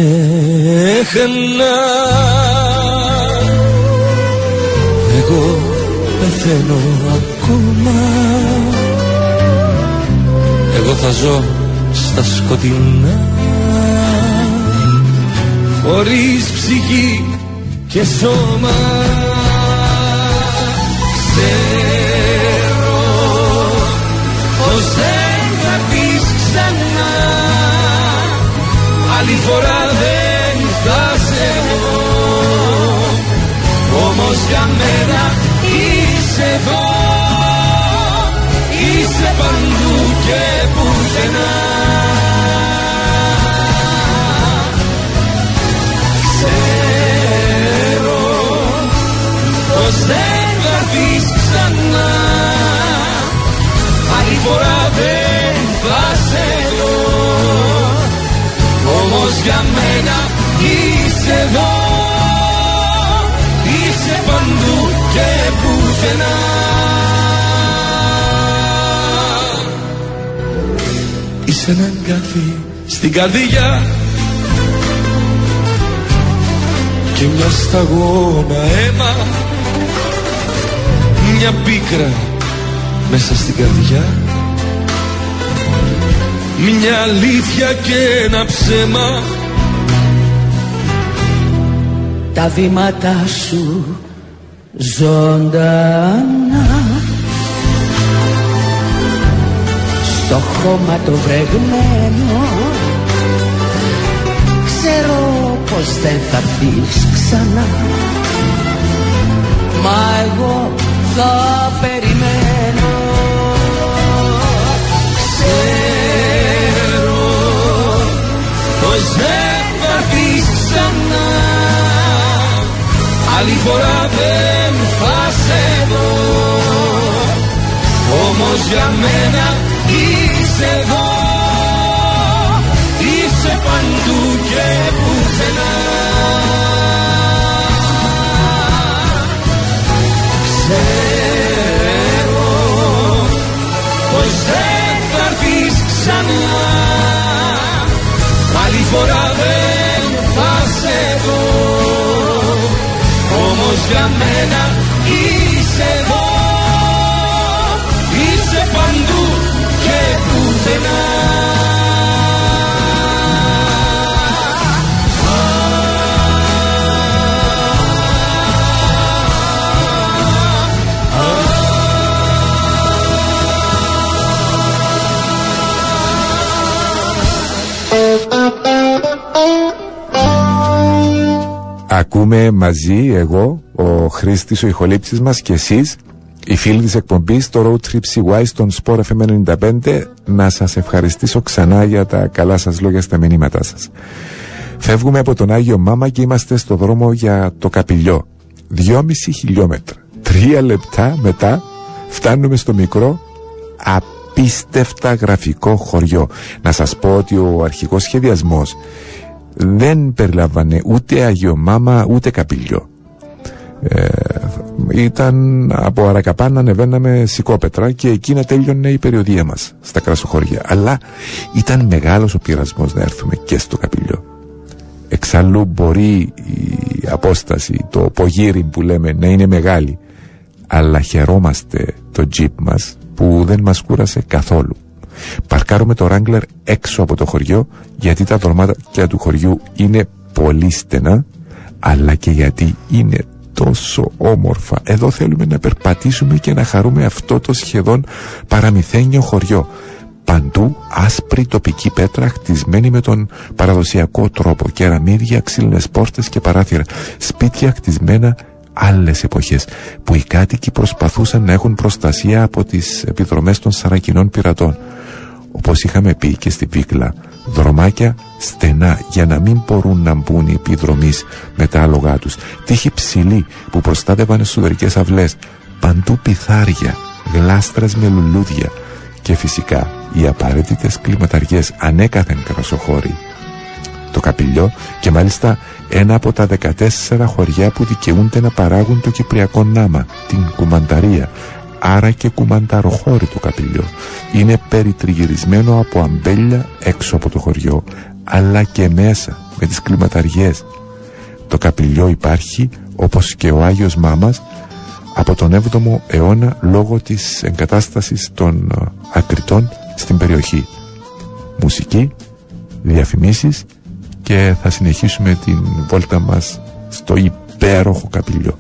Εγώ πεθαίνω ακόμα. Εγώ θα ζω στα σκοτεινά. Χωρίς ψυχή και σώμα. Ξέρω πως δεν θα πεις ξανά. Άλλη φορά δεν Όμως για μένα είσαι εδώ. Είσαι παντού και πουθενά. Ξέρω πως δεν θα πεις ξανά. Άλλη φορά δεν θα σε δω. Όμως για μένα είσαι εδώ Είσαι παντού και πουθενά. Είσαι ένα εγκαθί στην καρδιά. Και μια σταγόνα αίμα. Μια πίκρα μέσα στην καρδιά. Μια αλήθεια και ένα ψέμα τα βήματα σου ζωντανά. Στο χώμα το βρεγμένο. Ξέρω πως δεν θα πεις ξανά. Μα εγώ θα περιμένω άλλη φορά δεν θα σε δω όμως για μένα είσαι εδώ. Είσαι παντού και πουθενά για μένα είσαι εδώ είσαι παντού και πουθενά Ακούμε μαζί εγώ, ο Χρήστης, ο ηχολήψης μας και εσείς οι φίλοι της εκπομπής το Road Trip CY στον Sport FM 95 να σας ευχαριστήσω ξανά για τα καλά σας λόγια στα μηνύματά σας. Φεύγουμε από τον Άγιο Μάμα και είμαστε στο δρόμο για το Καπηλιό. Δυόμιση χιλιόμετρα. Τρία λεπτά μετά φτάνουμε στο μικρό απίστευτα γραφικό χωριό. Να σας πω ότι ο αρχικός σχεδιασμός δεν περιλάμβανε ούτε Άγιο Μάμα ούτε Καπηλιό. Ε, ήταν από Αρακαπά να ανεβαίναμε σηκόπετρα και εκεί να τέλειωνε η περιοδία μας στα κρασοχώρια. Αλλά ήταν μεγάλος ο πειρασμός να έρθουμε και στο Καπηλιό εξάλλου μπορεί η απόσταση το πογύρι που λέμε να είναι μεγάλη. Αλλά χαιρόμαστε το τζιπ μας που δεν μας κούρασε καθόλου παρκάρουμε το Wrangler έξω από το χωριό γιατί τα δρομάτια του χωριού είναι πολύ στενά αλλά και γιατί είναι τόσο όμορφα. Εδώ θέλουμε να περπατήσουμε και να χαρούμε αυτό το σχεδόν παραμυθένιο χωριό. Παντού άσπρη τοπική πέτρα χτισμένη με τον παραδοσιακό τρόπο. Κεραμίδια, ξύλινες πόρτες και παράθυρα. Σπίτια χτισμένα άλλες εποχές που οι κάτοικοι προσπαθούσαν να έχουν προστασία από τις επιδρομές των σαρακινών πειρατών. Όπως είχαμε πει και στη Βίκλα, δρομάκια στενά για να μην μπορούν να μπουν οι επιδρομείς με τα άλογά τους. Τύχη ψηλή που προστάτευαν εσωτερικές αυλές. Παντού πιθάρια, γλάστρες με λουλούδια και φυσικά οι απαραίτητες κλιματαριές ανέκαθεν κρασοχώροι. Το καπηλιό και μάλιστα ένα από τα 14 χωριά που δικαιούνται να παράγουν το κυπριακό νάμα, την κουμανταρία, άρα και κουμανταροχώρι το καπηλιό. Είναι περιτριγυρισμένο από αμπέλια έξω από το χωριό, αλλά και μέσα με τις κλιματαριές. Το καπηλιό υπάρχει, όπως και ο Άγιος Μάμας, από τον 7ο αιώνα λόγω της εγκατάστασης των ε, ακριτών στην περιοχή. Μουσική, διαφημίσεις και θα συνεχίσουμε την βόλτα μας στο υπέροχο καπηλιό.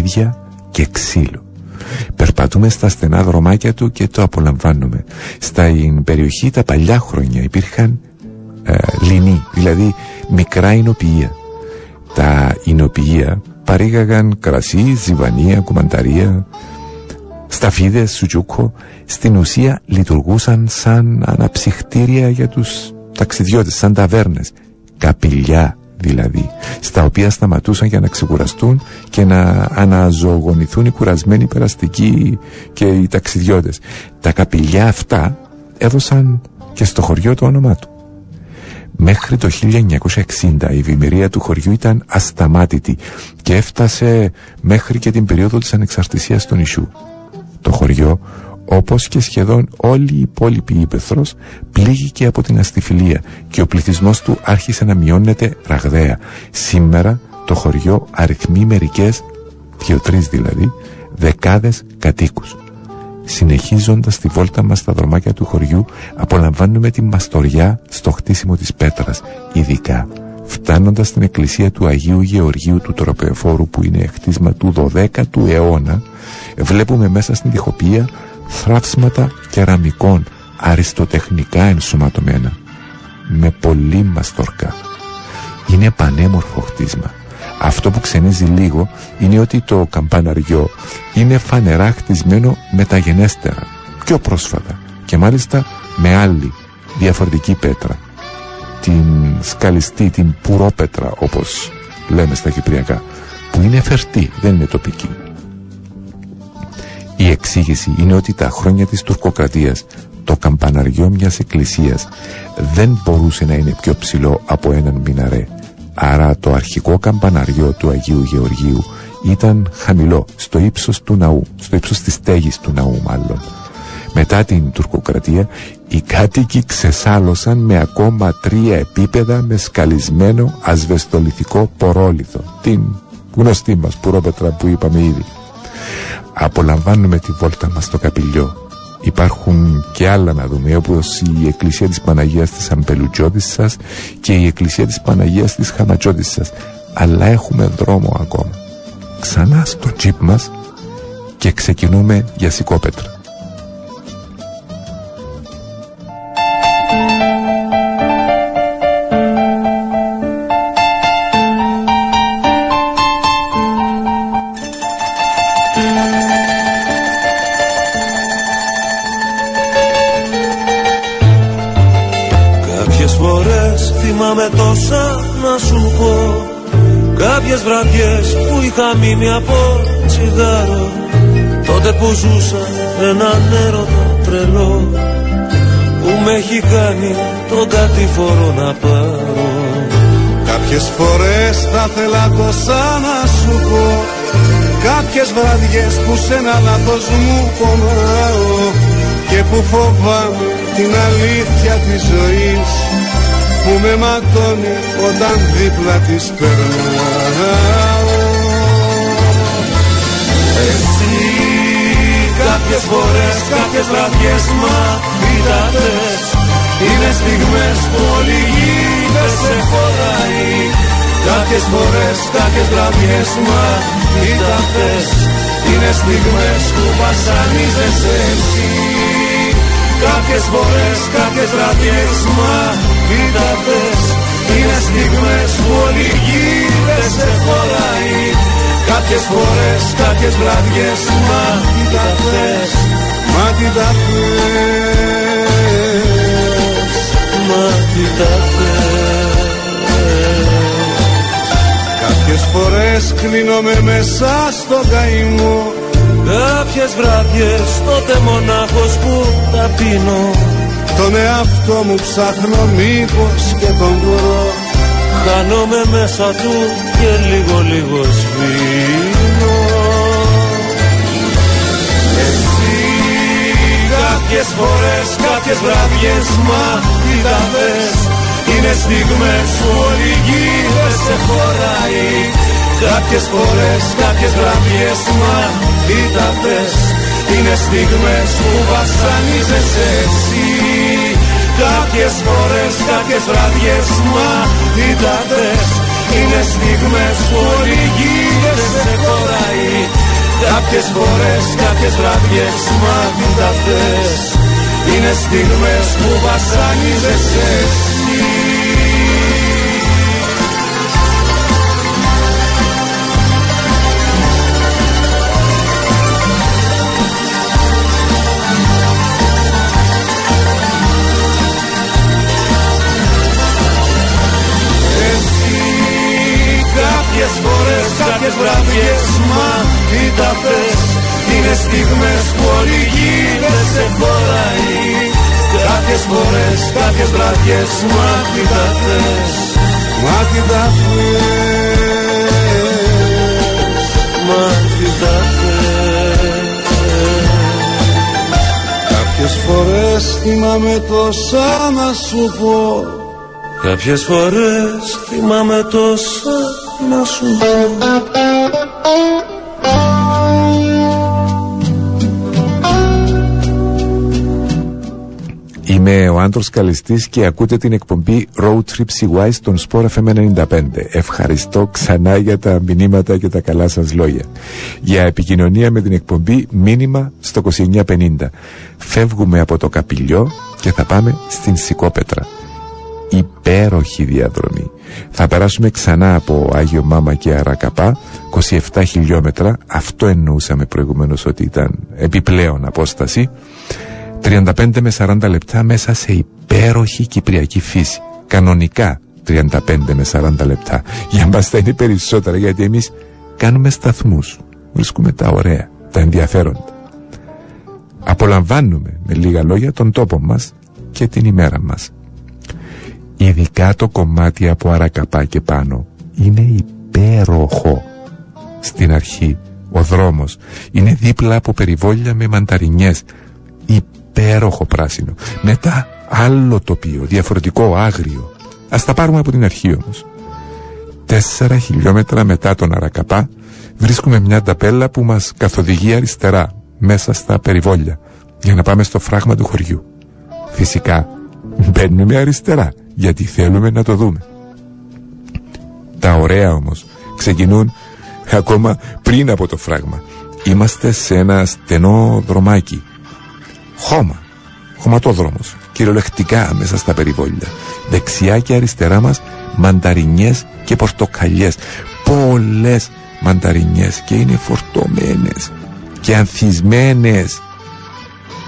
Κεραμίδια και ξύλο. Περπατούμε στα στενά δρομάκια του και το απολαμβάνουμε. Στα περιοχή τα παλιά χρόνια υπήρχαν ε, λινοί, δηλαδή μικρά εινοποιεία Τα εινοποιεία παρήγαγαν κρασί, ζιβανία, κουμανταρία. Σταφίδες, σουτζούκο στην ουσία λειτουργούσαν σαν αναψυχτήρια για τους ταξιδιώτες, σαν ταβέρνες. Καπηλιά δηλαδή στα οποία σταματούσαν για να ξεκουραστούν και να αναζωογονηθούν οι κουρασμένοι περαστικοί και οι ταξιδιώτες τα καπηλιά αυτά έδωσαν και στο χωριό το όνομά του Μέχρι το 1960 η ευημερία του χωριού ήταν ασταμάτητη και έφτασε μέχρι και την περίοδο της ανεξαρτησίας του νησιού. Το χωριό, όπως και σχεδόν όλη η υπόλοιπη ύπεθρος, πλήγηκε από την αστιφιλία και ο πληθυσμός του άρχισε να μειώνεται ραγδαία. Σήμερα το χωριό αριθμεί μερικές, δύο-τρεις δηλαδή, δεκάδες κατοίκους. Συνεχίζοντας τη βόλτα μας στα δρομάκια του χωριού απολαμβάνουμε τη μαστοριά στο χτίσιμο της πέτρας ειδικά φτάνοντας στην εκκλησία του Αγίου Γεωργίου του Τροπεφόρου που είναι χτίσμα του 12ου αιώνα βλέπουμε μέσα στην τυχοπία θράψματα κεραμικών αριστοτεχνικά ενσωματωμένα με πολύ μαστορκά είναι πανέμορφο χτίσμα αυτό που ξενίζει λίγο είναι ότι το καμπαναριό είναι φανερά χτισμένο μεταγενέστερα, πιο πρόσφατα και μάλιστα με άλλη διαφορετική πέτρα. Την σκαλιστή, την πουρόπετρα όπως λέμε στα κυπριακά που είναι φερτή, δεν είναι τοπική. Η εξήγηση είναι ότι τα χρόνια της τουρκοκρατίας το καμπαναριό μιας εκκλησίας δεν μπορούσε να είναι πιο ψηλό από έναν μιναρέ. Άρα το αρχικό καμπαναριό του Αγίου Γεωργίου ήταν χαμηλό, στο ύψος του ναού, στο ύψος της στέγης του ναού μάλλον. Μετά την τουρκοκρατία οι κάτοικοι ξεσάλωσαν με ακόμα τρία επίπεδα με σκαλισμένο ασβεστολιθικό πορόλιθο. Την γνωστή μας πουρόπετρα που είπαμε ήδη. Απολαμβάνουμε τη βόλτα μας στο καπηλιό. Υπάρχουν και άλλα να δούμε όπως η Εκκλησία της Παναγίας της Αμπελουτζώτης και η Εκκλησία της Παναγίας της Χαματζώτης Αλλά έχουμε δρόμο ακόμα. Ξανά στο τσίπ μας και ξεκινούμε για Σικόπετρα. Έναν έρωτα τρελό Που με έχει κάνει τον κατηφορό να πάρω Κάποιες φορές θα θέλα τόσα να σου πω Κάποιες βραδιές που σε ένα λάθος μου πονάω Και που φοβάμαι την αλήθεια της ζωής που με ματώνει όταν δίπλα της περνάω. Εσύ κάποιες φορές, κάποιες βραδιές μα είδατες Είναι στιγμές που όλη η γη δεν σε χωράει. Κάποιες φορές, κάποιες βραδιές μα είδατες Είναι στιγμές που βασανίζεσαι εσύ. Κάποιες φορές, κάποιες βραδιές μα είδατες Είναι στιγμές που όλη η γη δεν σε χωράει Κάποιες φορές, κάποιες βραδιές μα είδατες Μα τι τα θες Μα τι τα θες. Κάποιες φορές κλείνομαι μέσα στο καημό Κάποιες βράδιες τότε μονάχος που τα πίνω. Τον εαυτό μου ψάχνω μήπως και τον βρω Χάνομαι μέσα του και λίγο λίγο σβήνω. Εσύ κάποιες φορές, κάποιες βράδιες μα τι τα θες Είναι στιγμές που όλη η γη δεν σε χωράει. Κάποιες φορές, κάποιες βραδιές μα τι τα θες Είναι στιγμές που βασανίζεσαι εσύ Κάποιες φορές, κάποιες βραδιές μα τι τα θες Είναι στιγμές που όλη η γη δεν σε χωράει. Κάποιες φορές, κάποιες βραδιές μα τι τα θες Είναι στιγμές που βασανίζεσαι θυμάμαι τόσα να σου πω Κάποιες φορές θυμάμαι τόσα να σου. Είμαι ο Άντρος Καλιστής και ακούτε την εκπομπή Road Trip CY στον Sport FM 95. Ευχαριστώ ξανά για τα μηνύματα και τα καλά σας λόγια. Για επικοινωνία με την εκπομπή μήνυμα στο 2950. Φεύγουμε από το Καπηλιό και θα πάμε στην Σικόπετρα υπέροχη διαδρομή. Θα περάσουμε ξανά από Άγιο Μάμα και Αρακαπά, 27 χιλιόμετρα, αυτό εννοούσαμε προηγουμένως ότι ήταν επιπλέον απόσταση, 35 με 40 λεπτά μέσα σε υπέροχη κυπριακή φύση. Κανονικά 35 με 40 λεπτά. Για μας θα είναι περισσότερα γιατί εμείς κάνουμε σταθμούς. Βρίσκουμε τα ωραία, τα ενδιαφέροντα. Απολαμβάνουμε με λίγα λόγια τον τόπο μας και την ημέρα μας. Ειδικά το κομμάτι από Αρακαπά και πάνω είναι υπέροχο. Στην αρχή ο δρόμος είναι δίπλα από περιβόλια με μανταρινιές. Υπέροχο πράσινο. Μετά άλλο τοπίο, διαφορετικό, άγριο. Ας τα πάρουμε από την αρχή όμως. Τέσσερα χιλιόμετρα μετά τον Αρακαπά βρίσκουμε μια ταπέλα που μας καθοδηγεί αριστερά μέσα στα περιβόλια για να πάμε στο φράγμα του χωριού. Φυσικά μπαίνουμε αριστερά γιατί θέλουμε να το δούμε. Τα ωραία όμως ξεκινούν ακόμα πριν από το φράγμα. Είμαστε σε ένα στενό δρομάκι. Χώμα. Χωματόδρομος. Κυριολεκτικά μέσα στα περιβόλια. Δεξιά και αριστερά μας μανταρινιές και πορτοκαλιές. Πολλές μανταρινιές και είναι φορτωμένες και ανθισμένες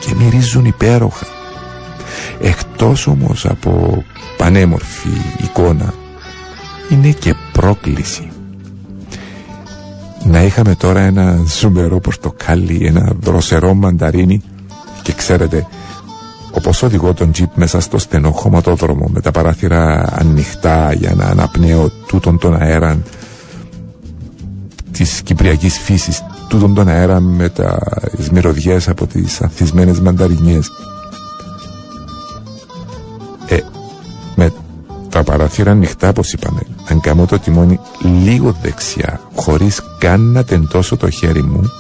και μυρίζουν υπέροχα. Εκτός όμως από πανέμορφη εικόνα είναι και πρόκληση. Να είχαμε τώρα ένα ζουμερό πορτοκάλι, ένα δροσερό μανταρίνι και ξέρετε όπως οδηγώ τον τζιπ μέσα στο στενό χωματόδρομο με τα παράθυρα ανοιχτά για να αναπνέω τούτον τον αέρα της κυπριακής φύσης τούτον τον αέρα με τα μυρωδιές από τις ανθισμένες μανταρινιές. Ε, με τα παραθύρα ανοιχτά όπως είπαμε αν κάνω το τιμόνι λίγο δεξιά χωρίς καν να τεντώσω το χέρι μου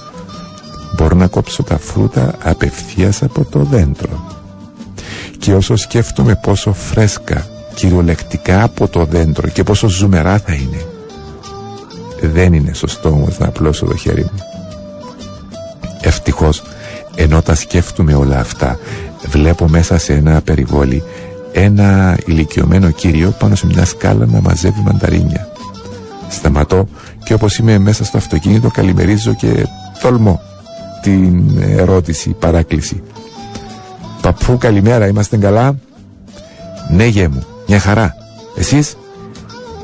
μπορώ να κόψω τα φρούτα απευθείας από το δέντρο. Και όσο σκέφτομαι πόσο φρέσκα κυριολεκτικά από το δέντρο και πόσο ζουμερά θα είναι δεν είναι σωστό όμως να απλώσω το χέρι μου. Ευτυχώς ενώ τα σκέφτομαι όλα αυτά βλέπω μέσα σε ένα περιβόλι ένα ηλικιωμένο κύριο πάνω σε μια σκάλα να μαζεύει μανταρίνια. Σταματώ και όπως είμαι μέσα στο αυτοκίνητο καλημερίζω και τολμώ την ερώτηση, παράκληση. Παππού καλημέρα είμαστε καλά; Ναι γε μου μια χαρά. Εσείς;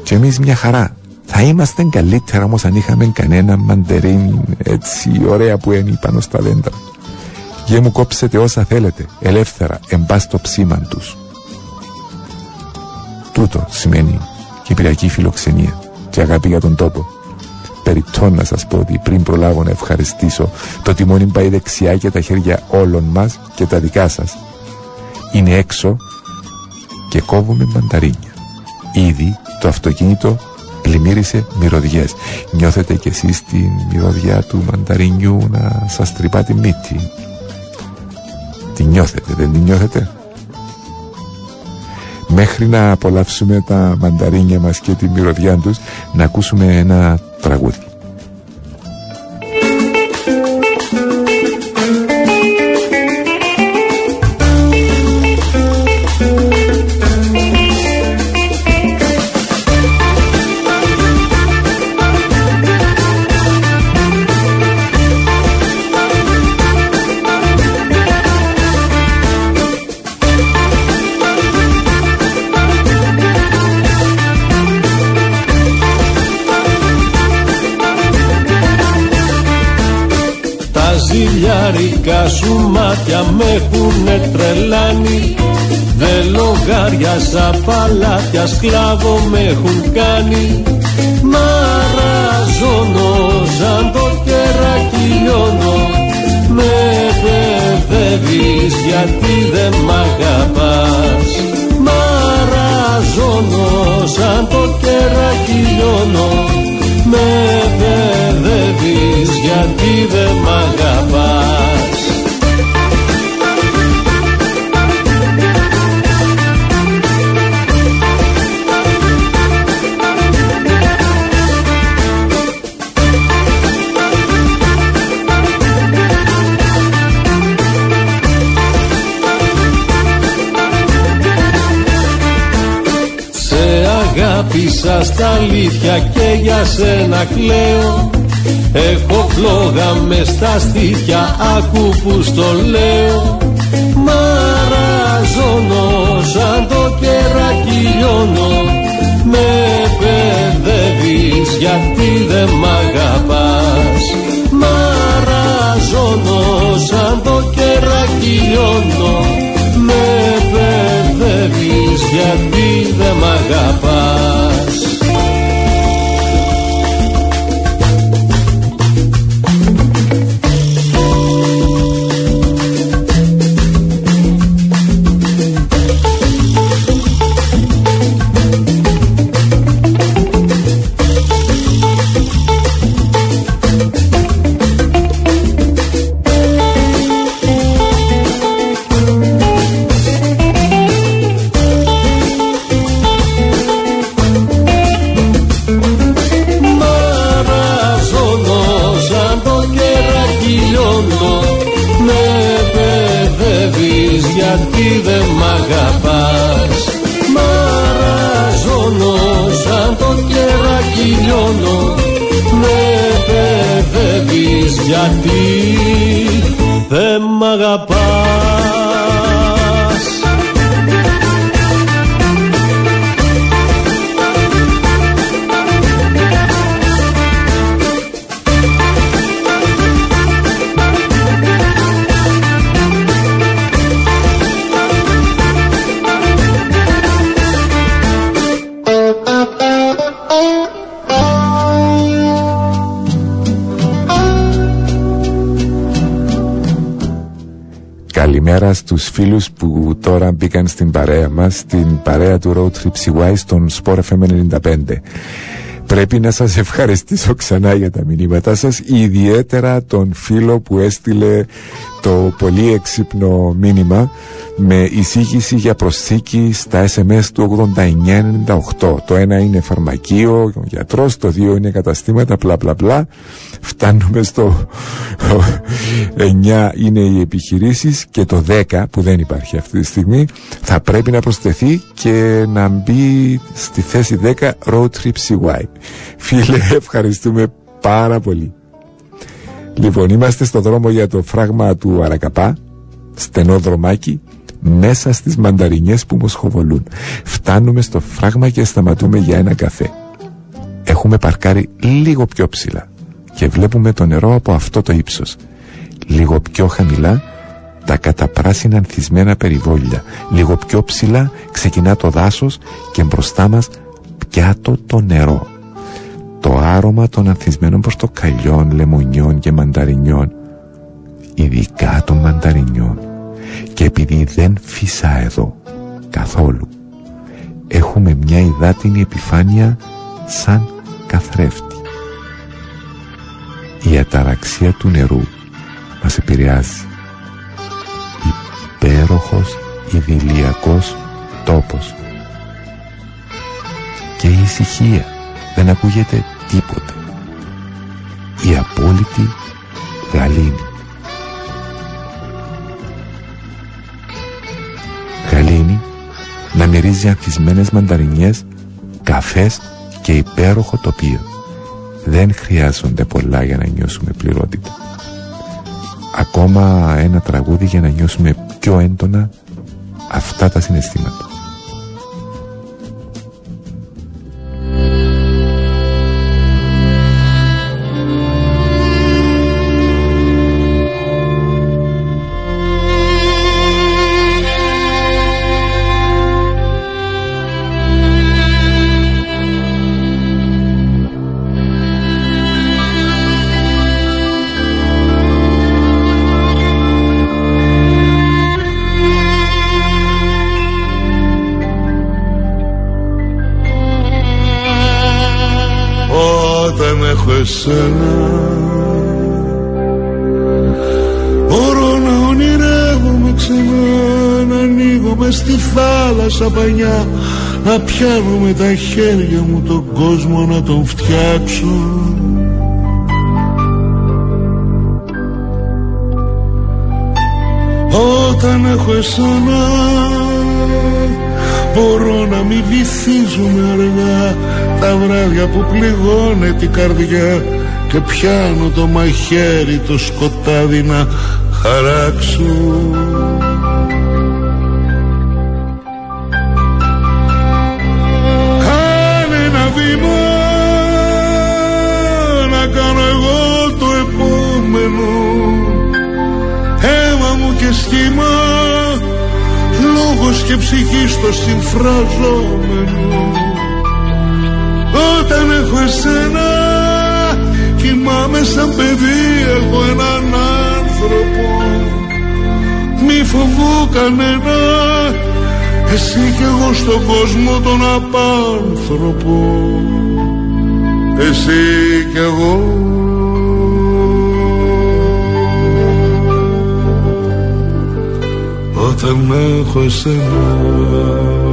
Και εμείς μια χαρά. Θα είμαστε καλύτερα όμως αν είχαμε κανένα μαντερίνι έτσι ωραία που είναι πάνω στα δέντρα. Γε μου κόψετε όσα θέλετε ελεύθερα εμπά στο ψήμα τους Τούτο σημαίνει κυπριακή φιλοξενία και αγάπη για τον τόπο περιττό να σας πω ότι πριν προλάβω να ευχαριστήσω το τιμόνι πάει δεξιά και τα χέρια όλων μας και τα δικά σας. Είναι έξω και κόβουμε μανταρίνια. Ήδη το αυτοκίνητο πλημμύρισε μυρωδιές. Νιώθετε κι εσείς την μυρωδιά του μανταρίνιου να σας τρυπά τη μύτη. Την νιώθετε δεν την νιώθετε; Μέχρι να απολαύσουμε τα μανταρίνια μας και τη μυρωδιά τους να ακούσουμε ένα τραγούδι μάτια με έχουνε τρελάνει. Δε λογάριασα παλάτια σκλάβο με έχουν κάνει. Μαραζώνω σαν το κεράκι λιώνω. Με παιδεύεις γιατί δεν μ' αγαπάς. Μαραζώνω σαν το κεράκι λιώνω. Με παιδεύεις γιατί δεν μ' αγαπάς αγάπησα στα αλήθεια και για σένα κλαίω. Έχω φλόγα μες στα στήθια άκου που στο λέω. Μαραζώνω σαν το κεράκι λιώνω γιατί δεν μ' αγαπάς. Μαραζώνω σαν το κεράκι λιώνω Με παιδεύεις γιατί καλημέρα στους φίλους που τώρα μπήκαν στην παρέα μας στην παρέα του Road Trip CY στον Sport FM 95 Πρέπει να σας ευχαριστήσω ξανά για τα μηνύματά σας ιδιαίτερα τον φίλο που έστειλε το πολύ έξυπνο μήνυμα με εισήγηση για προσθήκη στα SMS του 8998 το ένα είναι φαρμακείο, γιατρός το δύο είναι καταστήματα πλα πλα πλα φτάνουμε στο 9 είναι οι επιχειρήσεις και το 10 που δεν υπάρχει αυτή τη στιγμή θα πρέπει να προσθεθεί και να μπει στη θέση 10 Road Trip CY φίλε ευχαριστούμε πάρα πολύ. Λοιπόν είμαστε στο δρόμο για το φράγμα του Αρακαπά στενό δρομάκι μέσα στις μανταρινιές που μοσχοβολούν φτάνουμε στο φράγμα και σταματούμε για ένα καφέ. Έχουμε παρκάρει λίγο πιο ψηλά και βλέπουμε το νερό από αυτό το ύψος. Λίγο πιο χαμηλά τα καταπράσινα ανθισμένα περιβόλια. Λίγο πιο ψηλά ξεκινά το δάσος και μπροστά μας πιάτο το νερό. Το άρωμα των ανθισμένων πορτοκαλιών, λεμονιών και μανταρινιών. Ειδικά των μανταρινιών. Και επειδή δεν φύσα εδώ καθόλου, έχουμε μια υδάτινη επιφάνεια σαν καθρέφτη η αταραξία του νερού μας επηρεάζει. Υπέροχος ιδηλιακός τόπος. Και η ησυχία δεν ακούγεται τίποτα η απόλυτη γαλήνη. Γαλήνη να μυρίζει ανθισμένες μανταρινιές καφές και υπέροχο τοπίο δεν χρειάζονται πολλά για να νιώσουμε πληρότητα. Ακόμα ένα τραγούδι για να νιώσουμε πιο έντονα αυτά τα συναισθήματα. Πιάνω με τα χέρια μου τον κόσμο να τον φτιάξω. Όταν έχω εσένα Μπορώ να μην βυθίζομαι αργά. Τα βράδια που πληγώνε την καρδιά και πιάνω το μαχαίρι το σκοτάδι να χαράξω σχήμα λόγος και ψυχή στο συμφραζόμενο. Όταν έχω εσένα κοιμάμαι σαν παιδί έχω έναν άνθρωπο. Μη φοβού κανένα εσύ κι εγώ στον κόσμο τον απάνθρωπο. Εσύ κι εγώ όταν έχω εσένα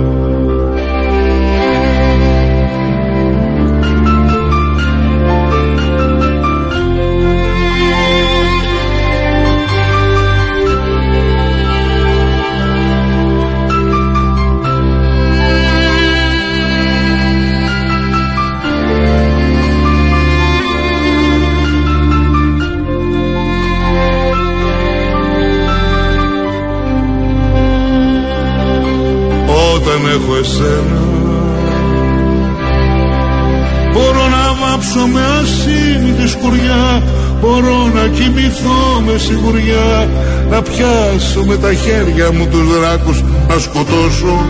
έχω εσένα. Μπορώ να βάψω με ασύνη τη σκουριά Μπορώ να κοιμηθώ με σιγουριά Να πιάσω με τα χέρια μου τους δράκους Να σκοτώσω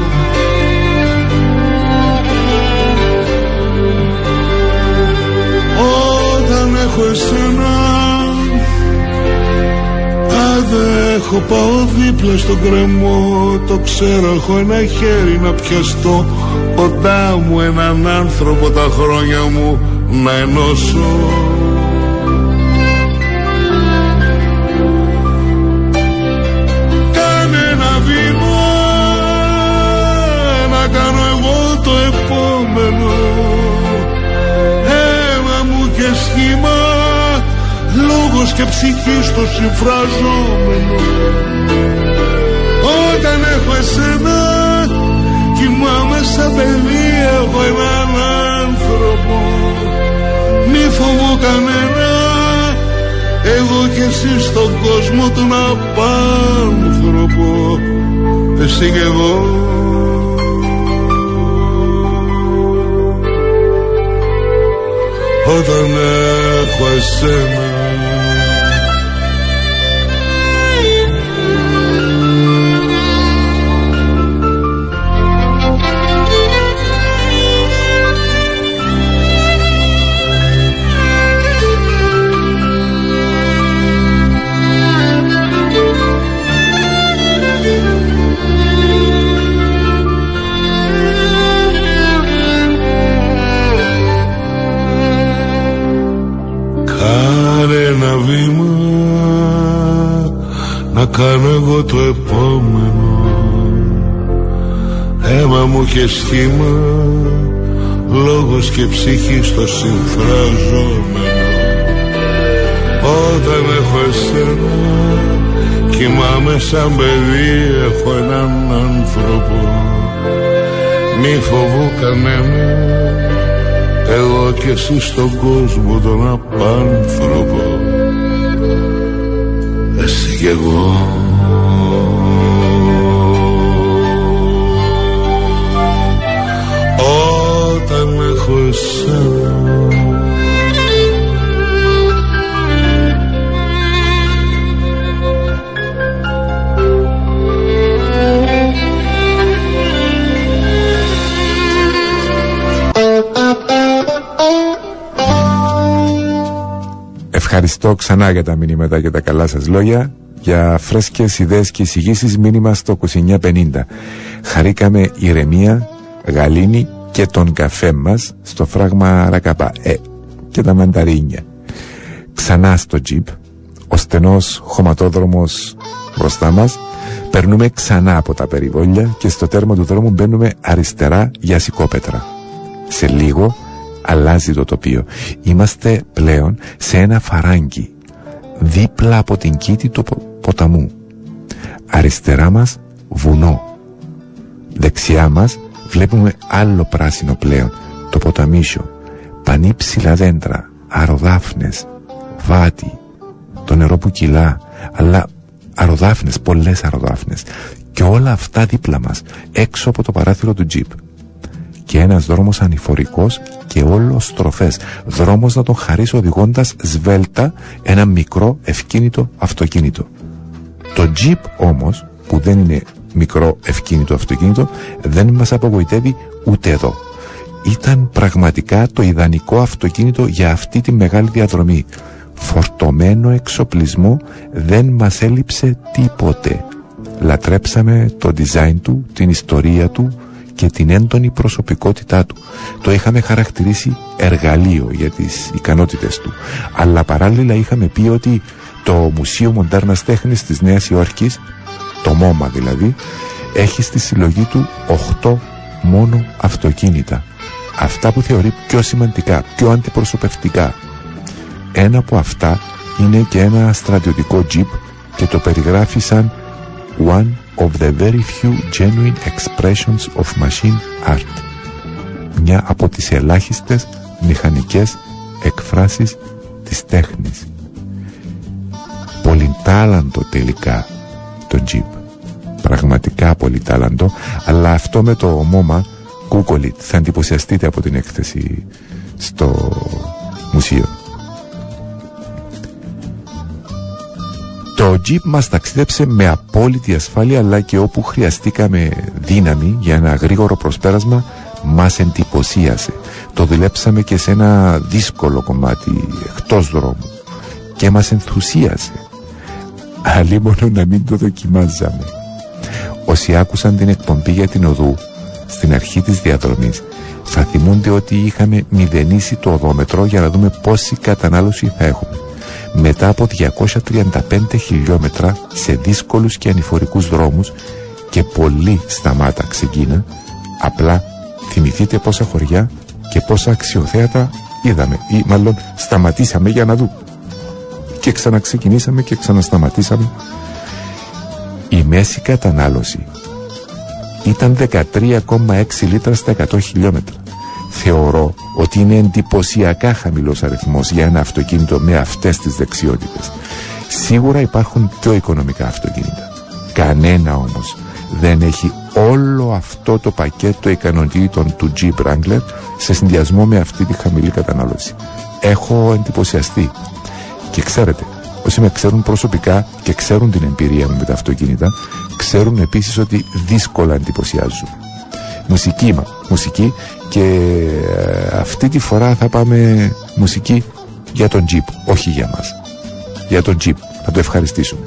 έχω πάω δίπλα στον κρεμό Το ξέρω έχω ένα χέρι να πιαστώ. Κοντά μου έναν άνθρωπο τα χρόνια μου να ενώσω. Κάνε ένα βήμα να κάνω εγώ το επόμενο. Αίμα μου και σχήμα λόγος και ψυχής στο συμφραζόμενο. Όταν έχω εσένα κοιμάμαι σαν παιδί έχω έναν άνθρωπο. Μη φοβώ κανένα εγώ κι εσύ στον κόσμο τον απάνθρωπο. Εσύ κι εγώ. Όταν έχω εσένα κάνω εγώ το επόμενο. Αίμα μου και σχήμα Λόγος και ψυχή στο συμφραζόμενο. Όταν έχω εσένα Κοιμάμαι σαν παιδί Έχω έναν άνθρωπο. Μη φοβού κανένα Εγώ και εσύ στον κόσμο τον απάνθρωπο. Εσύ κι εγώ όταν έχω εσένα Ευχαριστώ ξανά για τα μηνύματα και τα καλά σας λόγια για φρέσκες ιδέες και εισηγήσεις μήνυμα στο 2950 χαρήκαμε ηρεμία, γαλήνη και τον καφέ μας στο φράγμα Ρακαπά. Ε, και τα μανταρίνια. Ξανά στο τζιπ ο στενός χωματόδρομος μπροστά μας. Περνούμε ξανά από τα περιβόλια και στο τέρμα του δρόμου μπαίνουμε αριστερά για σικόπετρα σε λίγο αλλάζει το τοπίο. Είμαστε πλέον σε ένα φαράγγι δίπλα από την κήτη του ποταμού. Αριστερά μας βουνό. Δεξιά μας βλέπουμε άλλο πράσινο πλέον, το ποταμίσιο. Πανύψηλα δέντρα, αροδάφνες, βάτι, το νερό που κυλά, αλλά αροδάφνες, πολλές αροδάφνες. Και όλα αυτά δίπλα μας, έξω από το παράθυρο του τζιπ και ένας δρόμος ανηφορικός και όλος στροφές. Δρόμος να τον χαρίσει οδηγώντας σβέλτα ένα μικρό ευκίνητο αυτοκίνητο. Το Jeep όμως που δεν είναι μικρό ευκίνητο αυτοκίνητο δεν μας απογοητεύει ούτε εδώ. Ήταν πραγματικά το ιδανικό αυτοκίνητο για αυτή τη μεγάλη διαδρομή. Φορτωμένο εξοπλισμό δεν μας έλειψε τίποτε. Λατρέψαμε το design του, την ιστορία του και την έντονη προσωπικότητά του. Το είχαμε χαρακτηρίσει εργαλείο για τις ικανότητες του. Αλλά παράλληλα είχαμε πει ότι το Μουσείο Μοντέρνας Τέχνης της Νέας Υόρκης, το ΜΟΜΑ δηλαδή, έχει στη συλλογή του 8 μόνο αυτοκίνητα. Αυτά που θεωρεί πιο σημαντικά, πιο αντιπροσωπευτικά. Ένα από αυτά είναι και ένα στρατιωτικό τζιπ και το περιγράφει σαν one of the very few genuine expressions of machine art. Μια από τις ελάχιστες μηχανικές εκφράσεις της τέχνης. Πολυτάλαντο τελικά το Jeep. Πραγματικά πολυτάλαντο, αλλά αυτό με το μόμα Google it, θα εντυπωσιαστείτε από την έκθεση στο μουσείο. Το Jeep μας ταξίδεψε με απόλυτη ασφάλεια αλλά και όπου χρειαστήκαμε δύναμη για ένα γρήγορο προσπέρασμα μας εντυπωσίασε. Το δουλέψαμε και σε ένα δύσκολο κομμάτι εκτός δρόμου και μας ενθουσίασε. Αλλή μόνο να μην το δοκιμάζαμε. Όσοι άκουσαν την εκπομπή για την οδού στην αρχή της διαδρομής θα θυμούνται ότι είχαμε μηδενίσει το οδόμετρο για να δούμε πόση κατανάλωση θα έχουμε μετά από 235 χιλιόμετρα σε δύσκολους και ανηφορικούς δρόμους και πολύ σταμάτα ξεκίνα απλά θυμηθείτε πόσα χωριά και πόσα αξιοθέατα είδαμε ή μάλλον σταματήσαμε για να δούμε και ξαναξεκινήσαμε και ξανασταματήσαμε η μέση κατανάλωση ήταν 13,6 λίτρα στα 100 χιλιόμετρα θεωρώ ότι είναι εντυπωσιακά χαμηλός αριθμός για ένα αυτοκίνητο με αυτές τις δεξιότητες. Σίγουρα υπάρχουν πιο οικονομικά αυτοκίνητα. Κανένα όμως δεν έχει όλο αυτό το πακέτο ικανοτήτων του Jeep Wrangler σε συνδυασμό με αυτή τη χαμηλή κατανάλωση. Έχω εντυπωσιαστεί. Και ξέρετε, όσοι με ξέρουν προσωπικά και ξέρουν την εμπειρία μου με τα αυτοκίνητα, ξέρουν επίσης ότι δύσκολα εντυπωσιάζουν μουσική μα, μουσική και ε, αυτή τη φορά θα πάμε μουσική για τον Jeep, όχι για μας. Για τον Jeep, θα το ευχαριστήσουμε.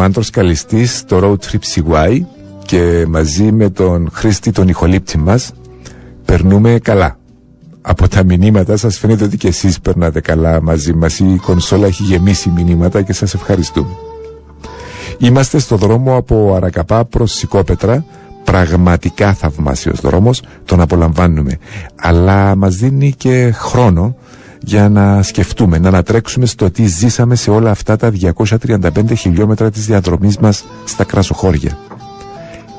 Άντρος Καλιστής στο Road Trip CY και μαζί με τον Χρήστη τον ηχολήπτη μας περνούμε καλά. Από τα μηνύματα σας φαίνεται ότι και εσείς περνάτε καλά μαζί μας. Η κονσόλα έχει γεμίσει μηνύματα και σας ευχαριστούμε. Είμαστε στο δρόμο από Αρακαπά προς Σικόπετρα πραγματικά θαυμάσιος δρόμος, τον απολαμβάνουμε. Αλλά μας δίνει και χρόνο για να σκεφτούμε, να ανατρέξουμε στο τι ζήσαμε σε όλα αυτά τα 235 χιλιόμετρα της διαδρομής μας στα κρασοχώρια.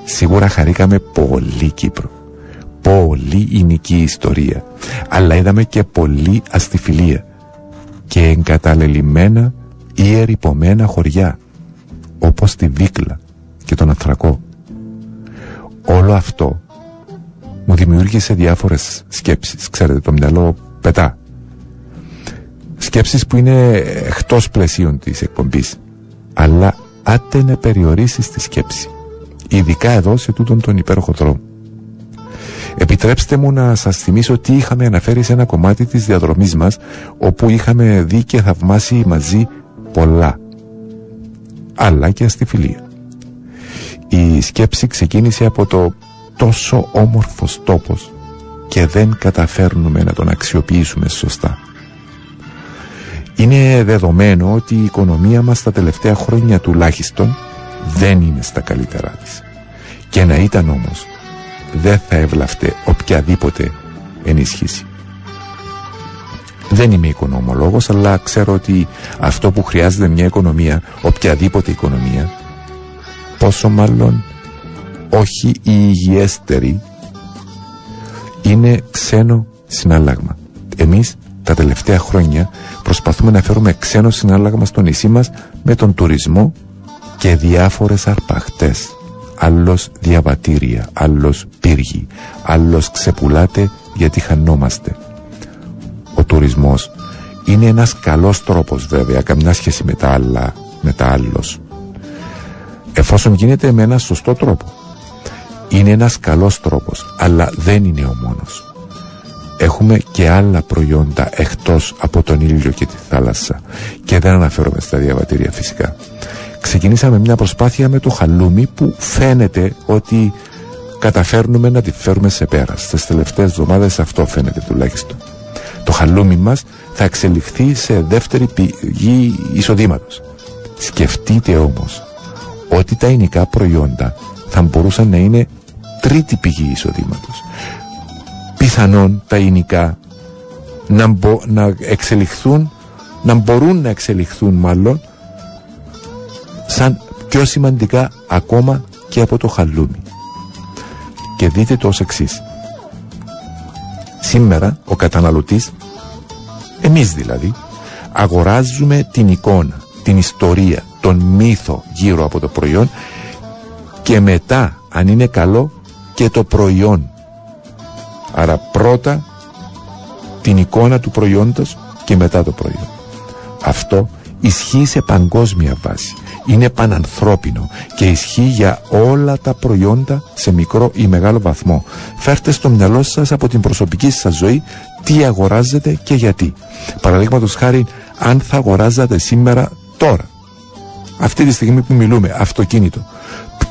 Σίγουρα χαρήκαμε πολύ Κύπρο. Πολύ ηνική ιστορία. Αλλά είδαμε και πολύ αστιφιλία. Και εγκαταλελειμμένα ή ερυπωμένα χωριά. Όπως τη Βίκλα και τον Αθρακό. Όλο αυτό μου δημιούργησε διάφορες σκέψεις. Ξέρετε, το μυαλό πετά σκέψεις που είναι εκτός πλαισίων της εκπομπής. Αλλά άτε να περιορίσεις τη σκέψη ειδικά εδώ σε τούτον τον υπέροχο δρόμο. Επιτρέψτε μου να σας θυμίσω τι είχαμε αναφέρει σε ένα κομμάτι της διαδρομής μας όπου είχαμε δει και θαυμάσει μαζί πολλά. Αλλά και αστιφιλία. Η σκέψη ξεκίνησε από το τόσο όμορφος τόπος και δεν καταφέρνουμε να τον αξιοποιήσουμε σωστά είναι δεδομένο ότι η οικονομία μας τα τελευταία χρόνια τουλάχιστον δεν είναι στα καλύτερά της. Και να ήταν όμως, δεν θα ευλαφτε οποιαδήποτε ενίσχυση. Δεν είμαι οικονομολόγος, αλλά ξέρω ότι αυτό που χρειάζεται μια οικονομία, οποιαδήποτε οικονομία, πόσο μάλλον όχι η υγιέστερη, είναι ξένο συνάλλαγμα. Εμείς τα τελευταία χρόνια προσπαθούμε να φέρουμε ξένο συνάλλαγμα στο νησί μας με τον τουρισμό και διάφορες αρπαχτές. Άλλος διαβατήρια, άλλος πύργη, άλλος ξεπουλάτε γιατί χανόμαστε. Ο τουρισμός είναι ένας καλός τρόπος βέβαια, καμιά σχέση με τα άλλα, με τα άλλος. Εφόσον γίνεται με ένα σωστό τρόπο. Είναι ένας καλός τρόπος, αλλά δεν είναι ο μόνος έχουμε και άλλα προϊόντα εκτός από τον ήλιο και τη θάλασσα και δεν αναφέρομαι στα διαβατήρια φυσικά. Ξεκινήσαμε μια προσπάθεια με το χαλούμι που φαίνεται ότι καταφέρνουμε να τη φέρουμε σε πέρα. Στις τελευταίες εβδομάδες αυτό φαίνεται τουλάχιστον. Το χαλούμι μας θα εξελιχθεί σε δεύτερη πηγή εισοδήματος. Σκεφτείτε όμως ότι τα υλικά προϊόντα θα μπορούσαν να είναι τρίτη πηγή εισοδήματος πιθανόν τα υλικά να, μπο, να εξελιχθούν, να μπορούν να εξελιχθούν μάλλον σαν πιο σημαντικά ακόμα και από το χαλούμι. Και δείτε το ως εξής. Σήμερα ο καταναλωτής, εμείς δηλαδή, αγοράζουμε την εικόνα, την ιστορία, τον μύθο γύρω από το προϊόν και μετά αν είναι καλό και το προϊόν Άρα πρώτα την εικόνα του προϊόντος και μετά το προϊόν. Αυτό ισχύει σε παγκόσμια βάση. Είναι πανανθρώπινο και ισχύει για όλα τα προϊόντα σε μικρό ή μεγάλο βαθμό. Φέρτε στο μυαλό σας από την προσωπική σας ζωή τι αγοράζετε και γιατί. Παραδείγματος χάρη αν θα αγοράζατε σήμερα τώρα αυτή τη στιγμή που μιλούμε αυτοκίνητο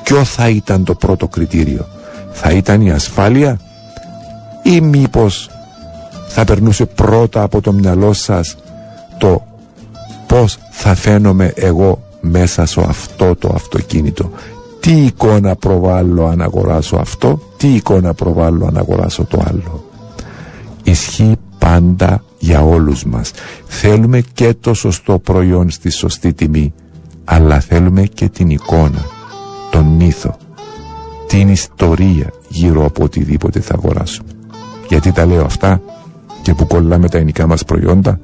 ποιο θα ήταν το πρώτο κριτήριο; Θα ήταν η ασφάλεια; Ή μήπως θα περνούσε πρώτα από το μυαλό σας το πώς θα φαίνομαι εγώ μέσα σε αυτό το αυτοκίνητο. Τι εικόνα προβάλλω αν αγοράσω αυτό τι εικόνα προβάλλω αν αγοράσω το άλλο. Ισχύει πάντα για όλους μας. Θέλουμε και το σωστό προϊόν στη σωστή τιμή αλλά θέλουμε και την εικόνα τον μύθο την ιστορία γύρω από οτιδήποτε θα αγοράσουμε γιατί τα λέω αυτά και που κολλάμε τα ελληνικά μας προϊόντα.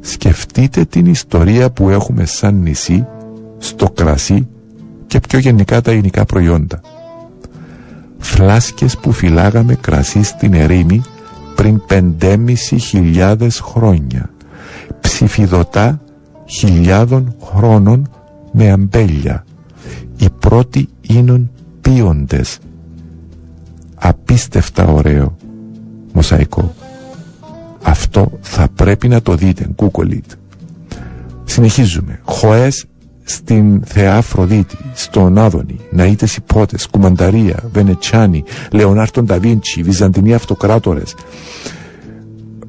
Σκεφτείτε την ιστορία που έχουμε σαν νησί στο κρασί και πιο γενικά τα ελληνικά προϊόντα. Φλάσκες που φυλάγαμε κρασί στην ερήμη πριν πεντέμισι χιλιάδες χρόνια. Ψηφιδωτά χιλιάδων χρόνων με αμπέλια. Οι πρώτοι ίνων πίοντες απίστευτα ωραίο μοσαϊκό. Αυτό θα πρέπει να το δείτε. Google it. Συνεχίζουμε. Χοές στην Θεά Αφροδίτη, στον Άδωνη, Ναΐτες Υπότες, Κουμανταρία, Βενετσάνη, Λεωνάρτον Νταβίντσι, Βυζαντινοί Αυτοκράτορες,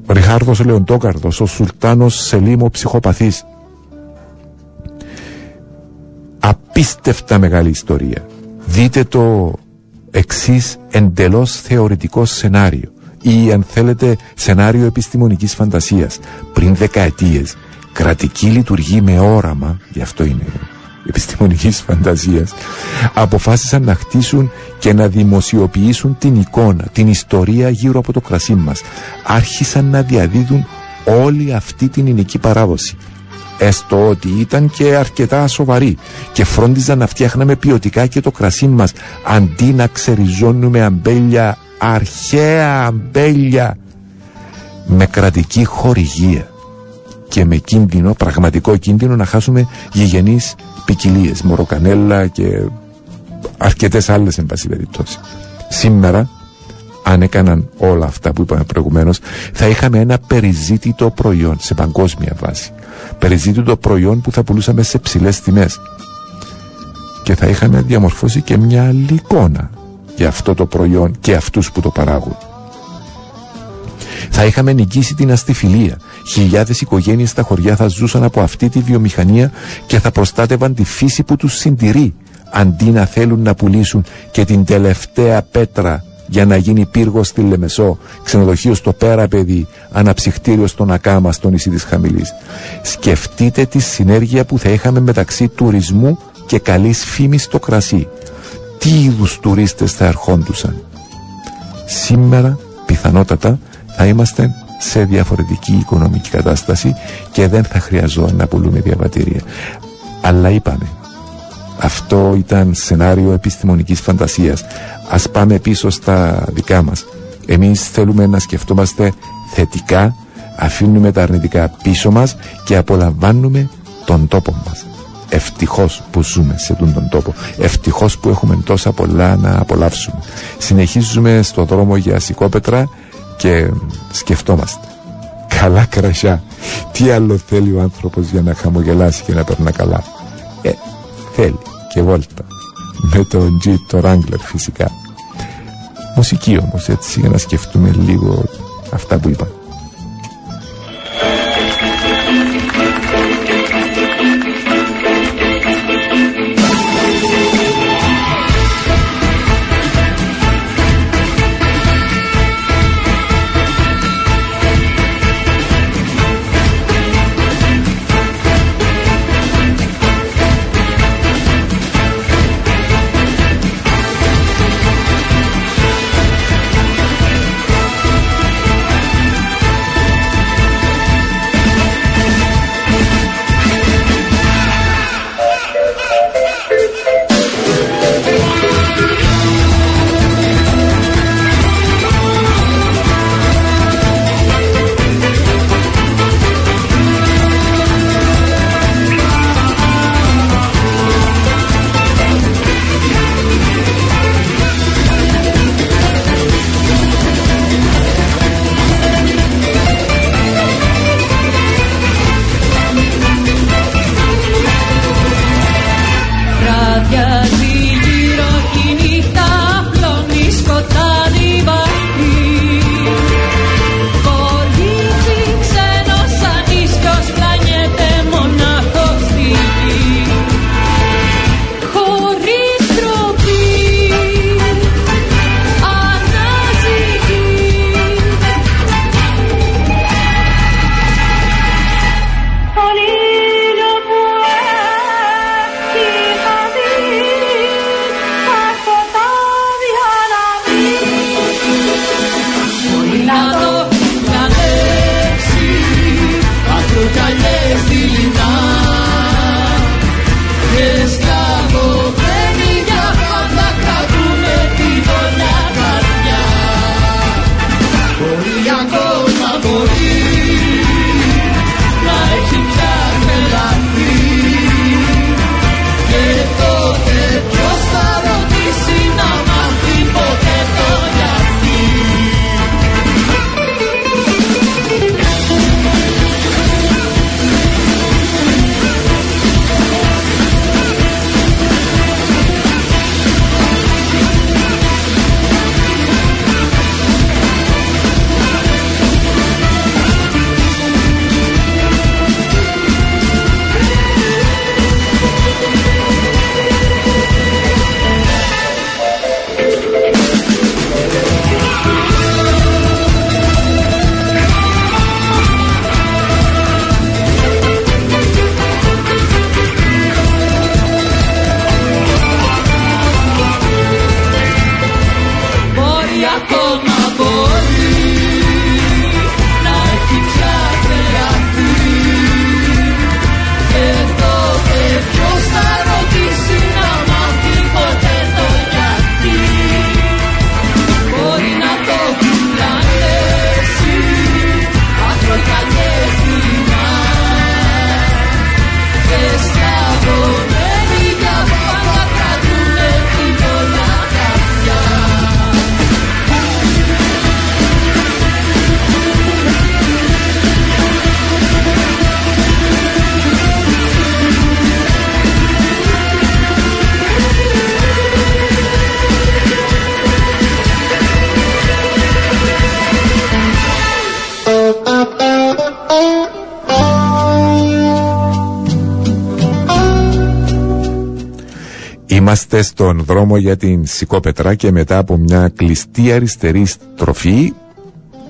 Ριχάρδος Λεοντόκαρδος, ο Σουλτάνος Σελίμο Ψυχοπαθής. Απίστευτα μεγάλη ιστορία. Δείτε το εξής εντελώς θεωρητικό σενάριο ή αν θέλετε σενάριο επιστημονικής φαντασίας. Πριν δεκαετίες κρατική λειτουργεί με όραμα γι' αυτό είναι επιστημονικής φαντασίας αποφάσισαν να χτίσουν και να δημοσιοποιήσουν την εικόνα την ιστορία γύρω από το κρασί μας. Άρχισαν να διαδίδουν όλη αυτή την εινική παράδοση έστω ότι ήταν και αρκετά σοβαρή και φρόντιζαν να φτιάχναμε ποιοτικά και το κρασί μας αντί να ξεριζώνουμε αμπέλια αρχαία αμπέλια με κρατική χορηγία και με κίνδυνο, πραγματικό κίνδυνο να χάσουμε γηγενείς ποικιλίες, μοροκανέλα και αρκετές άλλες εν πάση περιπτώσει. Σήμερα αν έκαναν όλα αυτά που είπαμε προηγουμένως θα είχαμε ένα περιζήτητο προϊόν σε παγκόσμια βάση περιζήτητο προϊόν που θα πουλούσαμε σε ψηλές τιμές και θα είχαμε διαμορφώσει και μια άλλη εικόνα για αυτό το προϊόν και αυτούς που το παράγουν. Θα είχαμε νικήσει την αστιφιλία. Χιλιάδες οικογένειες στα χωριά θα ζούσαν από αυτή τη βιομηχανία και θα προστάτευαν τη φύση που τους συντηρεί αντί να θέλουν να πουλήσουν και την τελευταία πέτρα για να γίνει πύργος στη Λεμεσό, ξενοδοχείο στο Πέρα παιδί, αναψυχτήριο στον Ακάμα στο νησί της Χαμηλής. Σκεφτείτε τη συνέργεια που θα είχαμε μεταξύ τουρισμού και καλής φήμης στο κρασί τι είδους τουρίστες θα ερχόντουσαν. Σήμερα πιθανότατα θα είμαστε σε διαφορετική οικονομική κατάσταση και δεν θα χρειαζόταν να πουλούμε διαβατήρια. Αλλά είπαμε, αυτό ήταν σενάριο επιστημονικής φαντασίας. Ας πάμε πίσω στα δικά μας. Εμείς θέλουμε να σκεφτόμαστε θετικά, αφήνουμε τα αρνητικά πίσω μας και απολαμβάνουμε τον τόπο μας. Ευτυχώς που ζούμε σε αυτόν τον τόπο. Ευτυχώς που έχουμε τόσα πολλά να απολαύσουμε. Συνεχίζουμε στο δρόμο για σηκόπετρα και σκεφτόμαστε. Καλά κρασιά. Τι άλλο θέλει ο άνθρωπος για να χαμογελάσει και να περνά καλά; Ε, θέλει και βόλτα. Με το Jeep, το Wrangler φυσικά. Μουσική όμως έτσι για να σκεφτούμε λίγο αυτά που είπα. Στον δρόμο για την Σικόπετρα και μετά από μια κλειστή αριστερή στροφή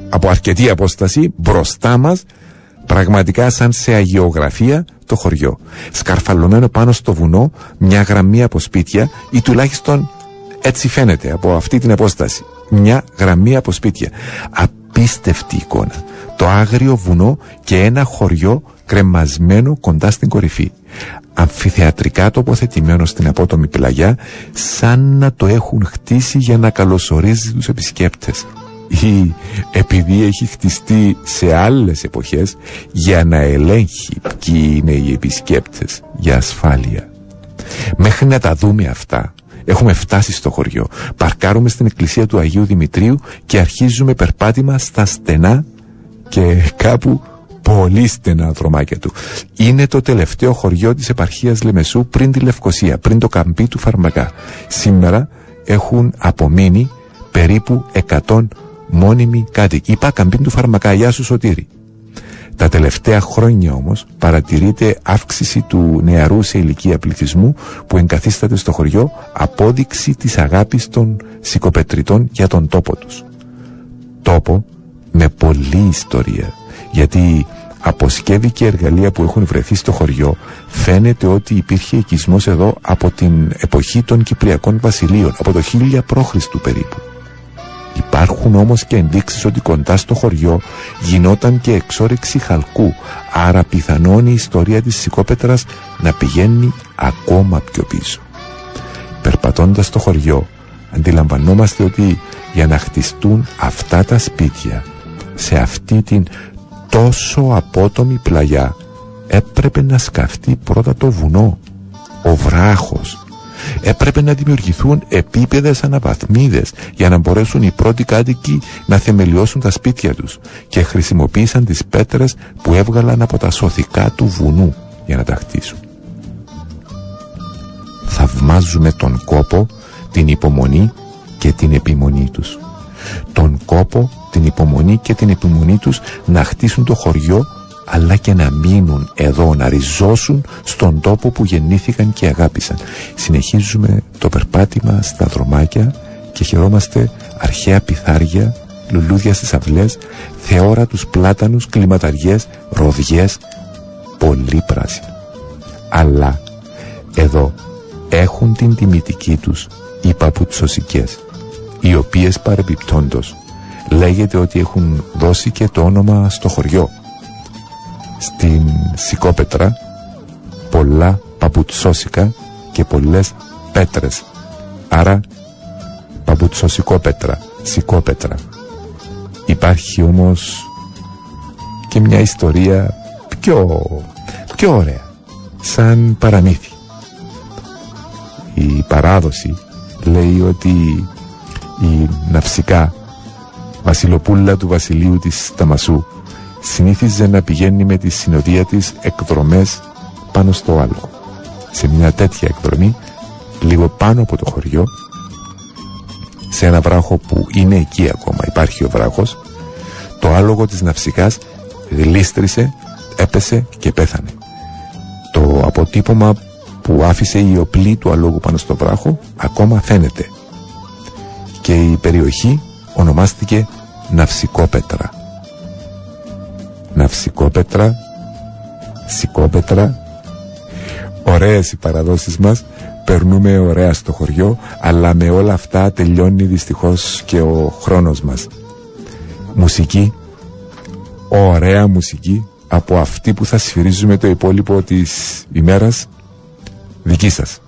από αρκετή απόσταση μπροστά μας πραγματικά σαν σε αγιογραφία το χωριό. Σκαρφαλωμένο πάνω στο βουνό μια γραμμή από σπίτια ή τουλάχιστον έτσι φαίνεται από αυτή την απόσταση. Μια γραμμή από σπίτια. Απίστευτη εικόνα. Το άγριο βουνό και ένα χωριό κρεμασμένο κοντά στην κορυφή. Αμφιθεατρικά τοποθετημένο στην απότομη πλαγιά σαν να το έχουν χτίσει για να καλωσορίζει τους επισκέπτες ή επειδή έχει χτιστεί σε άλλες εποχές για να ελέγχει ποιοι είναι οι επισκέπτες για ασφάλεια. Μέχρι να τα δούμε αυτά έχουμε φτάσει στο χωριό. Παρκάρουμε στην εκκλησία του Αγίου Δημητρίου και αρχίζουμε περπάτημα στα στενά και κάπου πολύ στενά δρομάκια του. Είναι το τελευταίο χωριό της επαρχίας Λεμεσού πριν τη Λευκοσία, πριν το καμπί του Φαρμακά. Σήμερα έχουν απομείνει περίπου 100 μόνιμοι κάτοικοι. Είπα καμπίν του Φαρμακά, γεια σου Σωτήρη. Τα τελευταία χρόνια όμως παρατηρείται αύξηση του νεαρού σε ηλικία πληθυσμού που εγκαθίσταται στο χωριό απόδειξη της αγάπης των σικοπετριτών για τον τόπο τους. Τόπο με πολλή ιστορία γιατί από σκεύη και εργαλεία που έχουν βρεθεί στο χωριό φαίνεται ότι υπήρχε οικισμός εδώ από την εποχή των Κυπριακών βασιλείων από το 1000 π.Χ. περίπου. Υπάρχουν όμως και ενδείξεις ότι κοντά στο χωριό γινόταν και εξόρυξη χαλκού, άρα πιθανόν η ιστορία της Σικόπετρας να πηγαίνει ακόμα πιο πίσω. Περπατώντας στο χωριό, αντιλαμβανόμαστε ότι για να χτιστούν αυτά τα σπίτια, σε αυτή την τόσο απότομη πλαγιά, έπρεπε να σκαφτεί πρώτα το βουνό, ο βράχος, έπρεπε να δημιουργηθούν επίπεδες αναβαθμίδες για να μπορέσουν οι πρώτοι κάτοικοι να θεμελιώσουν τα σπίτια τους και χρησιμοποίησαν τις πέτρες που έβγαλαν από τα σωθικά του βουνού για να τα χτίσουν. Θαυμάζουμε τον κόπο, την υπομονή και την επιμονή τους. Τον κόπο, την υπομονή και την επιμονή τους να χτίσουν το χωριό αλλά και να μείνουν εδώ, να ριζώσουν στον τόπο που γεννήθηκαν και αγάπησαν. Συνεχίζουμε το περπάτημα στα δρομάκια και χαιρόμαστε αρχαία πιθάρια, λουλούδια στις αυλές, θεόρατους πλάτανους, κλιματαριές, ροδιές, πολύ πράσινα. Αλλά εδώ έχουν την τιμητική τους οι παπουτσοσικές, οι οποίες παρεμπιπτόντος λέγεται ότι έχουν δώσει και το όνομα στο χωριό. Στην Σικόπετρα πολλά παπουτσόσικα και πολλές πέτρες. Άρα παπουτσοσικόπετρα σικόπετρα. Υπάρχει όμως και μια ιστορία πιο, πιο ωραία σαν παραμύθι. Η παράδοση λέει ότι η ναυσικά βασιλοπούλα του βασιλείου της Ταμασού συνήθιζε να πηγαίνει με τη συνοδεία της εκδρομές πάνω στο άλογο. Σε μια τέτοια εκδρομή, λίγο πάνω από το χωριό, σε ένα βράχο που είναι εκεί ακόμα, υπάρχει ο βράχος, το άλογο της ναυσικάς γλίστρισε, έπεσε και πέθανε. Το αποτύπωμα που άφησε η οπλή του αλόγου πάνω στο βράχο ακόμα φαίνεται και η περιοχή ονομάστηκε Ναυσικόπετρα ναυσικόπετρα, σικόπετρα. Ωραίες οι παραδόσεις μας, περνούμε ωραία στο χωριό, αλλά με όλα αυτά τελειώνει δυστυχώς και ο χρόνος μας. Μουσική, ωραία μουσική, από αυτή που θα σφυρίζουμε το υπόλοιπο της ημέρας, δική σας.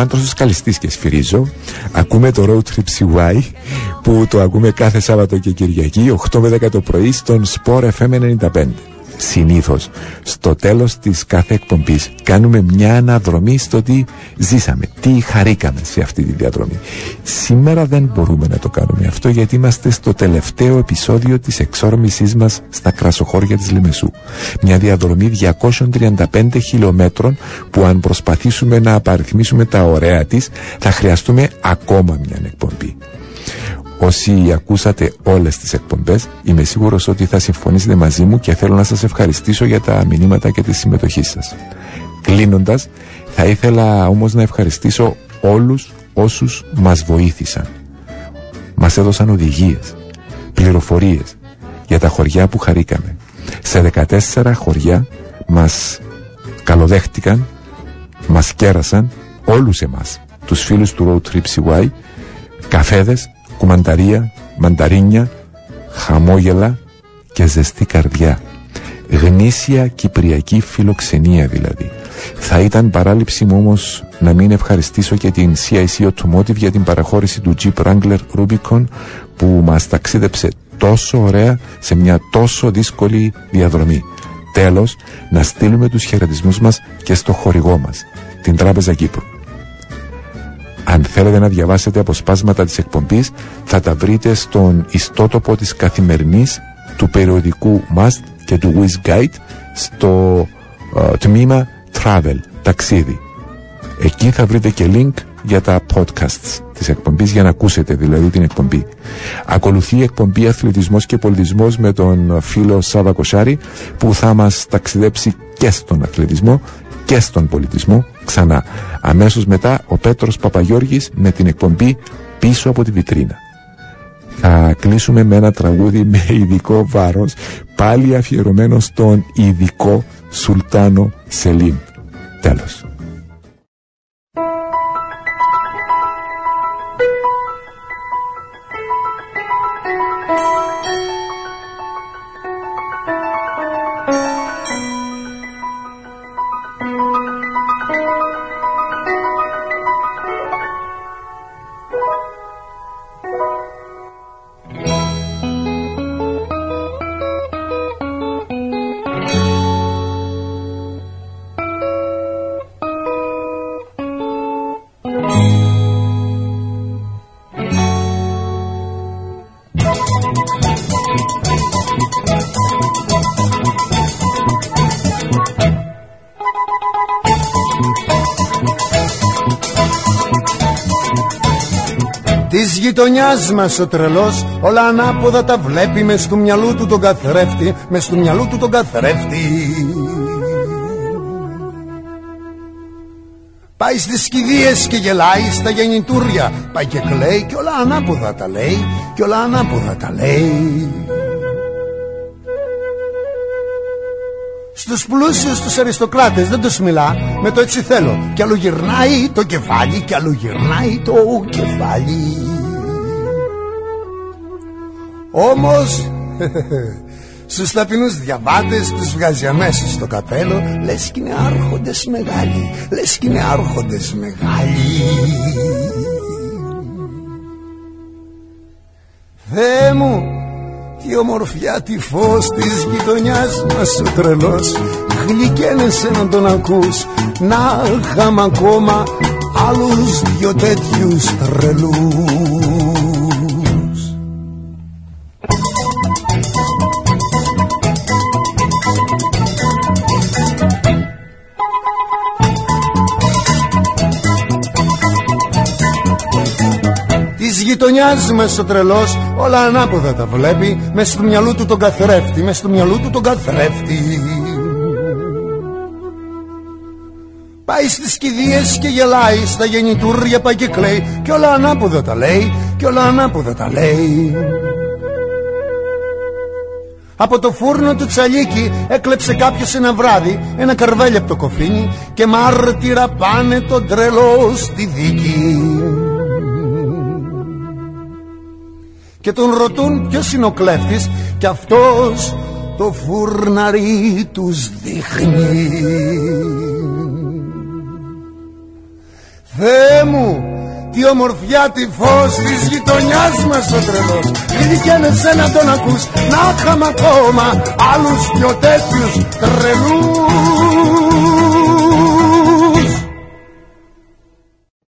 Είμαι ο άντρας του Καλιστής και σφυρίζω. Ακούμε το Road Trip CY που το ακούμε κάθε Σάββατο και Κυριακή 8 με 10 το πρωί στον Sport FM 95 συνήθως στο τέλος της κάθε εκπομπής κάνουμε μια αναδρομή στο τι ζήσαμε, τι χαρήκαμε σε αυτή τη διαδρομή. Σήμερα δεν μπορούμε να το κάνουμε αυτό γιατί είμαστε στο τελευταίο επεισόδιο της εξόρμησής μας στα κρασοχώρια της Λιμεσού. Μια διαδρομή 235 χιλιόμετρων που αν προσπαθήσουμε να απαριθμίσουμε τα ωραία της θα χρειαστούμε ακόμα μια εκπομπή. Όσοι ακούσατε όλες τις εκπομπές είμαι σίγουρος ότι θα συμφωνήσετε μαζί μου και θέλω να σας ευχαριστήσω για τα μηνύματα και τη συμμετοχή σας. Κλείνοντας, θα ήθελα όμως να ευχαριστήσω όλους όσους μας βοήθησαν. Μας έδωσαν οδηγίες, πληροφορίες για τα χωριά που χαρήκαμε. Σε 14 χωριά μας καλοδέχτηκαν, μας κέρασαν όλους εμάς, τους φίλους του Road Trip CY, καφέδες, κουμανταρία, μανταρίνια, χαμόγελα και ζεστή καρδιά. Γνήσια κυπριακή φιλοξενία δηλαδή. Θα ήταν παράληψη μου όμως να μην ευχαριστήσω και την CIC Automotive για την παραχώρηση του Jeep Wrangler Rubicon που μας ταξίδεψε τόσο ωραία σε μια τόσο δύσκολη διαδρομή. Τέλος, να στείλουμε τους χαιρετισμούς μας και στο χορηγό μας, την Τράπεζα Κύπρου. Αν θέλετε να διαβάσετε αποσπάσματα της εκπομπής θα τα βρείτε στον ιστότοπο της καθημερινής του περιοδικού Must και του Wiz Guide στο uh, τμήμα Travel, ταξίδι. Εκεί θα βρείτε και link για τα podcasts της εκπομπής για να ακούσετε δηλαδή την εκπομπή. Ακολουθεί η εκπομπή Αθλητισμός και Πολιτισμός με τον φίλο Σάβα Κοσάρη που θα μας ταξιδέψει και στον αθλητισμό και στον πολιτισμό ξανά. Αμέσως μετά ο Πέτρος Παπαγιώργης με την εκπομπή πίσω από τη βιτρίνα. Θα κλείσουμε με ένα τραγούδι με ειδικό βάρος πάλι αφιερωμένο στον ειδικό Σουλτάνο Σελίμ. Τέλος. Γειτονιάς μας ο τρελός Όλα ανάποδα τα βλέπει μες του μυαλού του τον καθρέφτη Μες του μυαλού του τον καθρέφτη. Πάει στις κηδείες και γελάει στα γεννητούρια Πάει και κλαίει και όλα ανάποδα τα λέει Και όλα ανάποδα τα λέει. Στους πλούσιους τους αριστοκράτες δεν τους μιλά Με το έτσι θέλω Κι αλλού γυρνάει το κεφάλι Κι αλλού γυρνάει το κεφάλι όμως στους ταπεινούς διαβάτες τους βγάζει αμέσως στο καπέλο Λες κι είναι άρχοντες μεγάλοι Λες κι είναι άρχοντες μεγάλοι. Θεέ μου τι ομορφιά τη φως της γειτονιάς μας ο τρελός Γλυκένεσαι να τον ακούς Να είχαμε ακόμα άλλους δυο τέτοιους τρελούς γειτονιάς μες ο τρελός Όλα ανάποδα τα βλέπει Μες του μυαλού του τον καθρέφτη Μες του μυαλού του τον καθρέφτη Πάει στις κηδείες και γελάει Στα γεννητούρια πάει και κλαίει Κι όλα ανάποδα τα λέει Κι όλα ανάποδα τα λέει Από το φούρνο του τσαλίκι έκλεψε κάποιος ένα βράδυ ένα καρβέλι από το κοφίνι και μάρτυρα πάνε τον τρελό στη δίκη. Και τον ρωτούν ποιος είναι ο κλέφτης και αυτός το φουρναρί τους δείχνει. Θεέ μου, τι ομορφιά τη φως της γειτονιάς μας ο τρελός Γλυκένεσαι να τον ακούς Να είχαμε ακόμα άλλους πιο τέτοιους τρελούς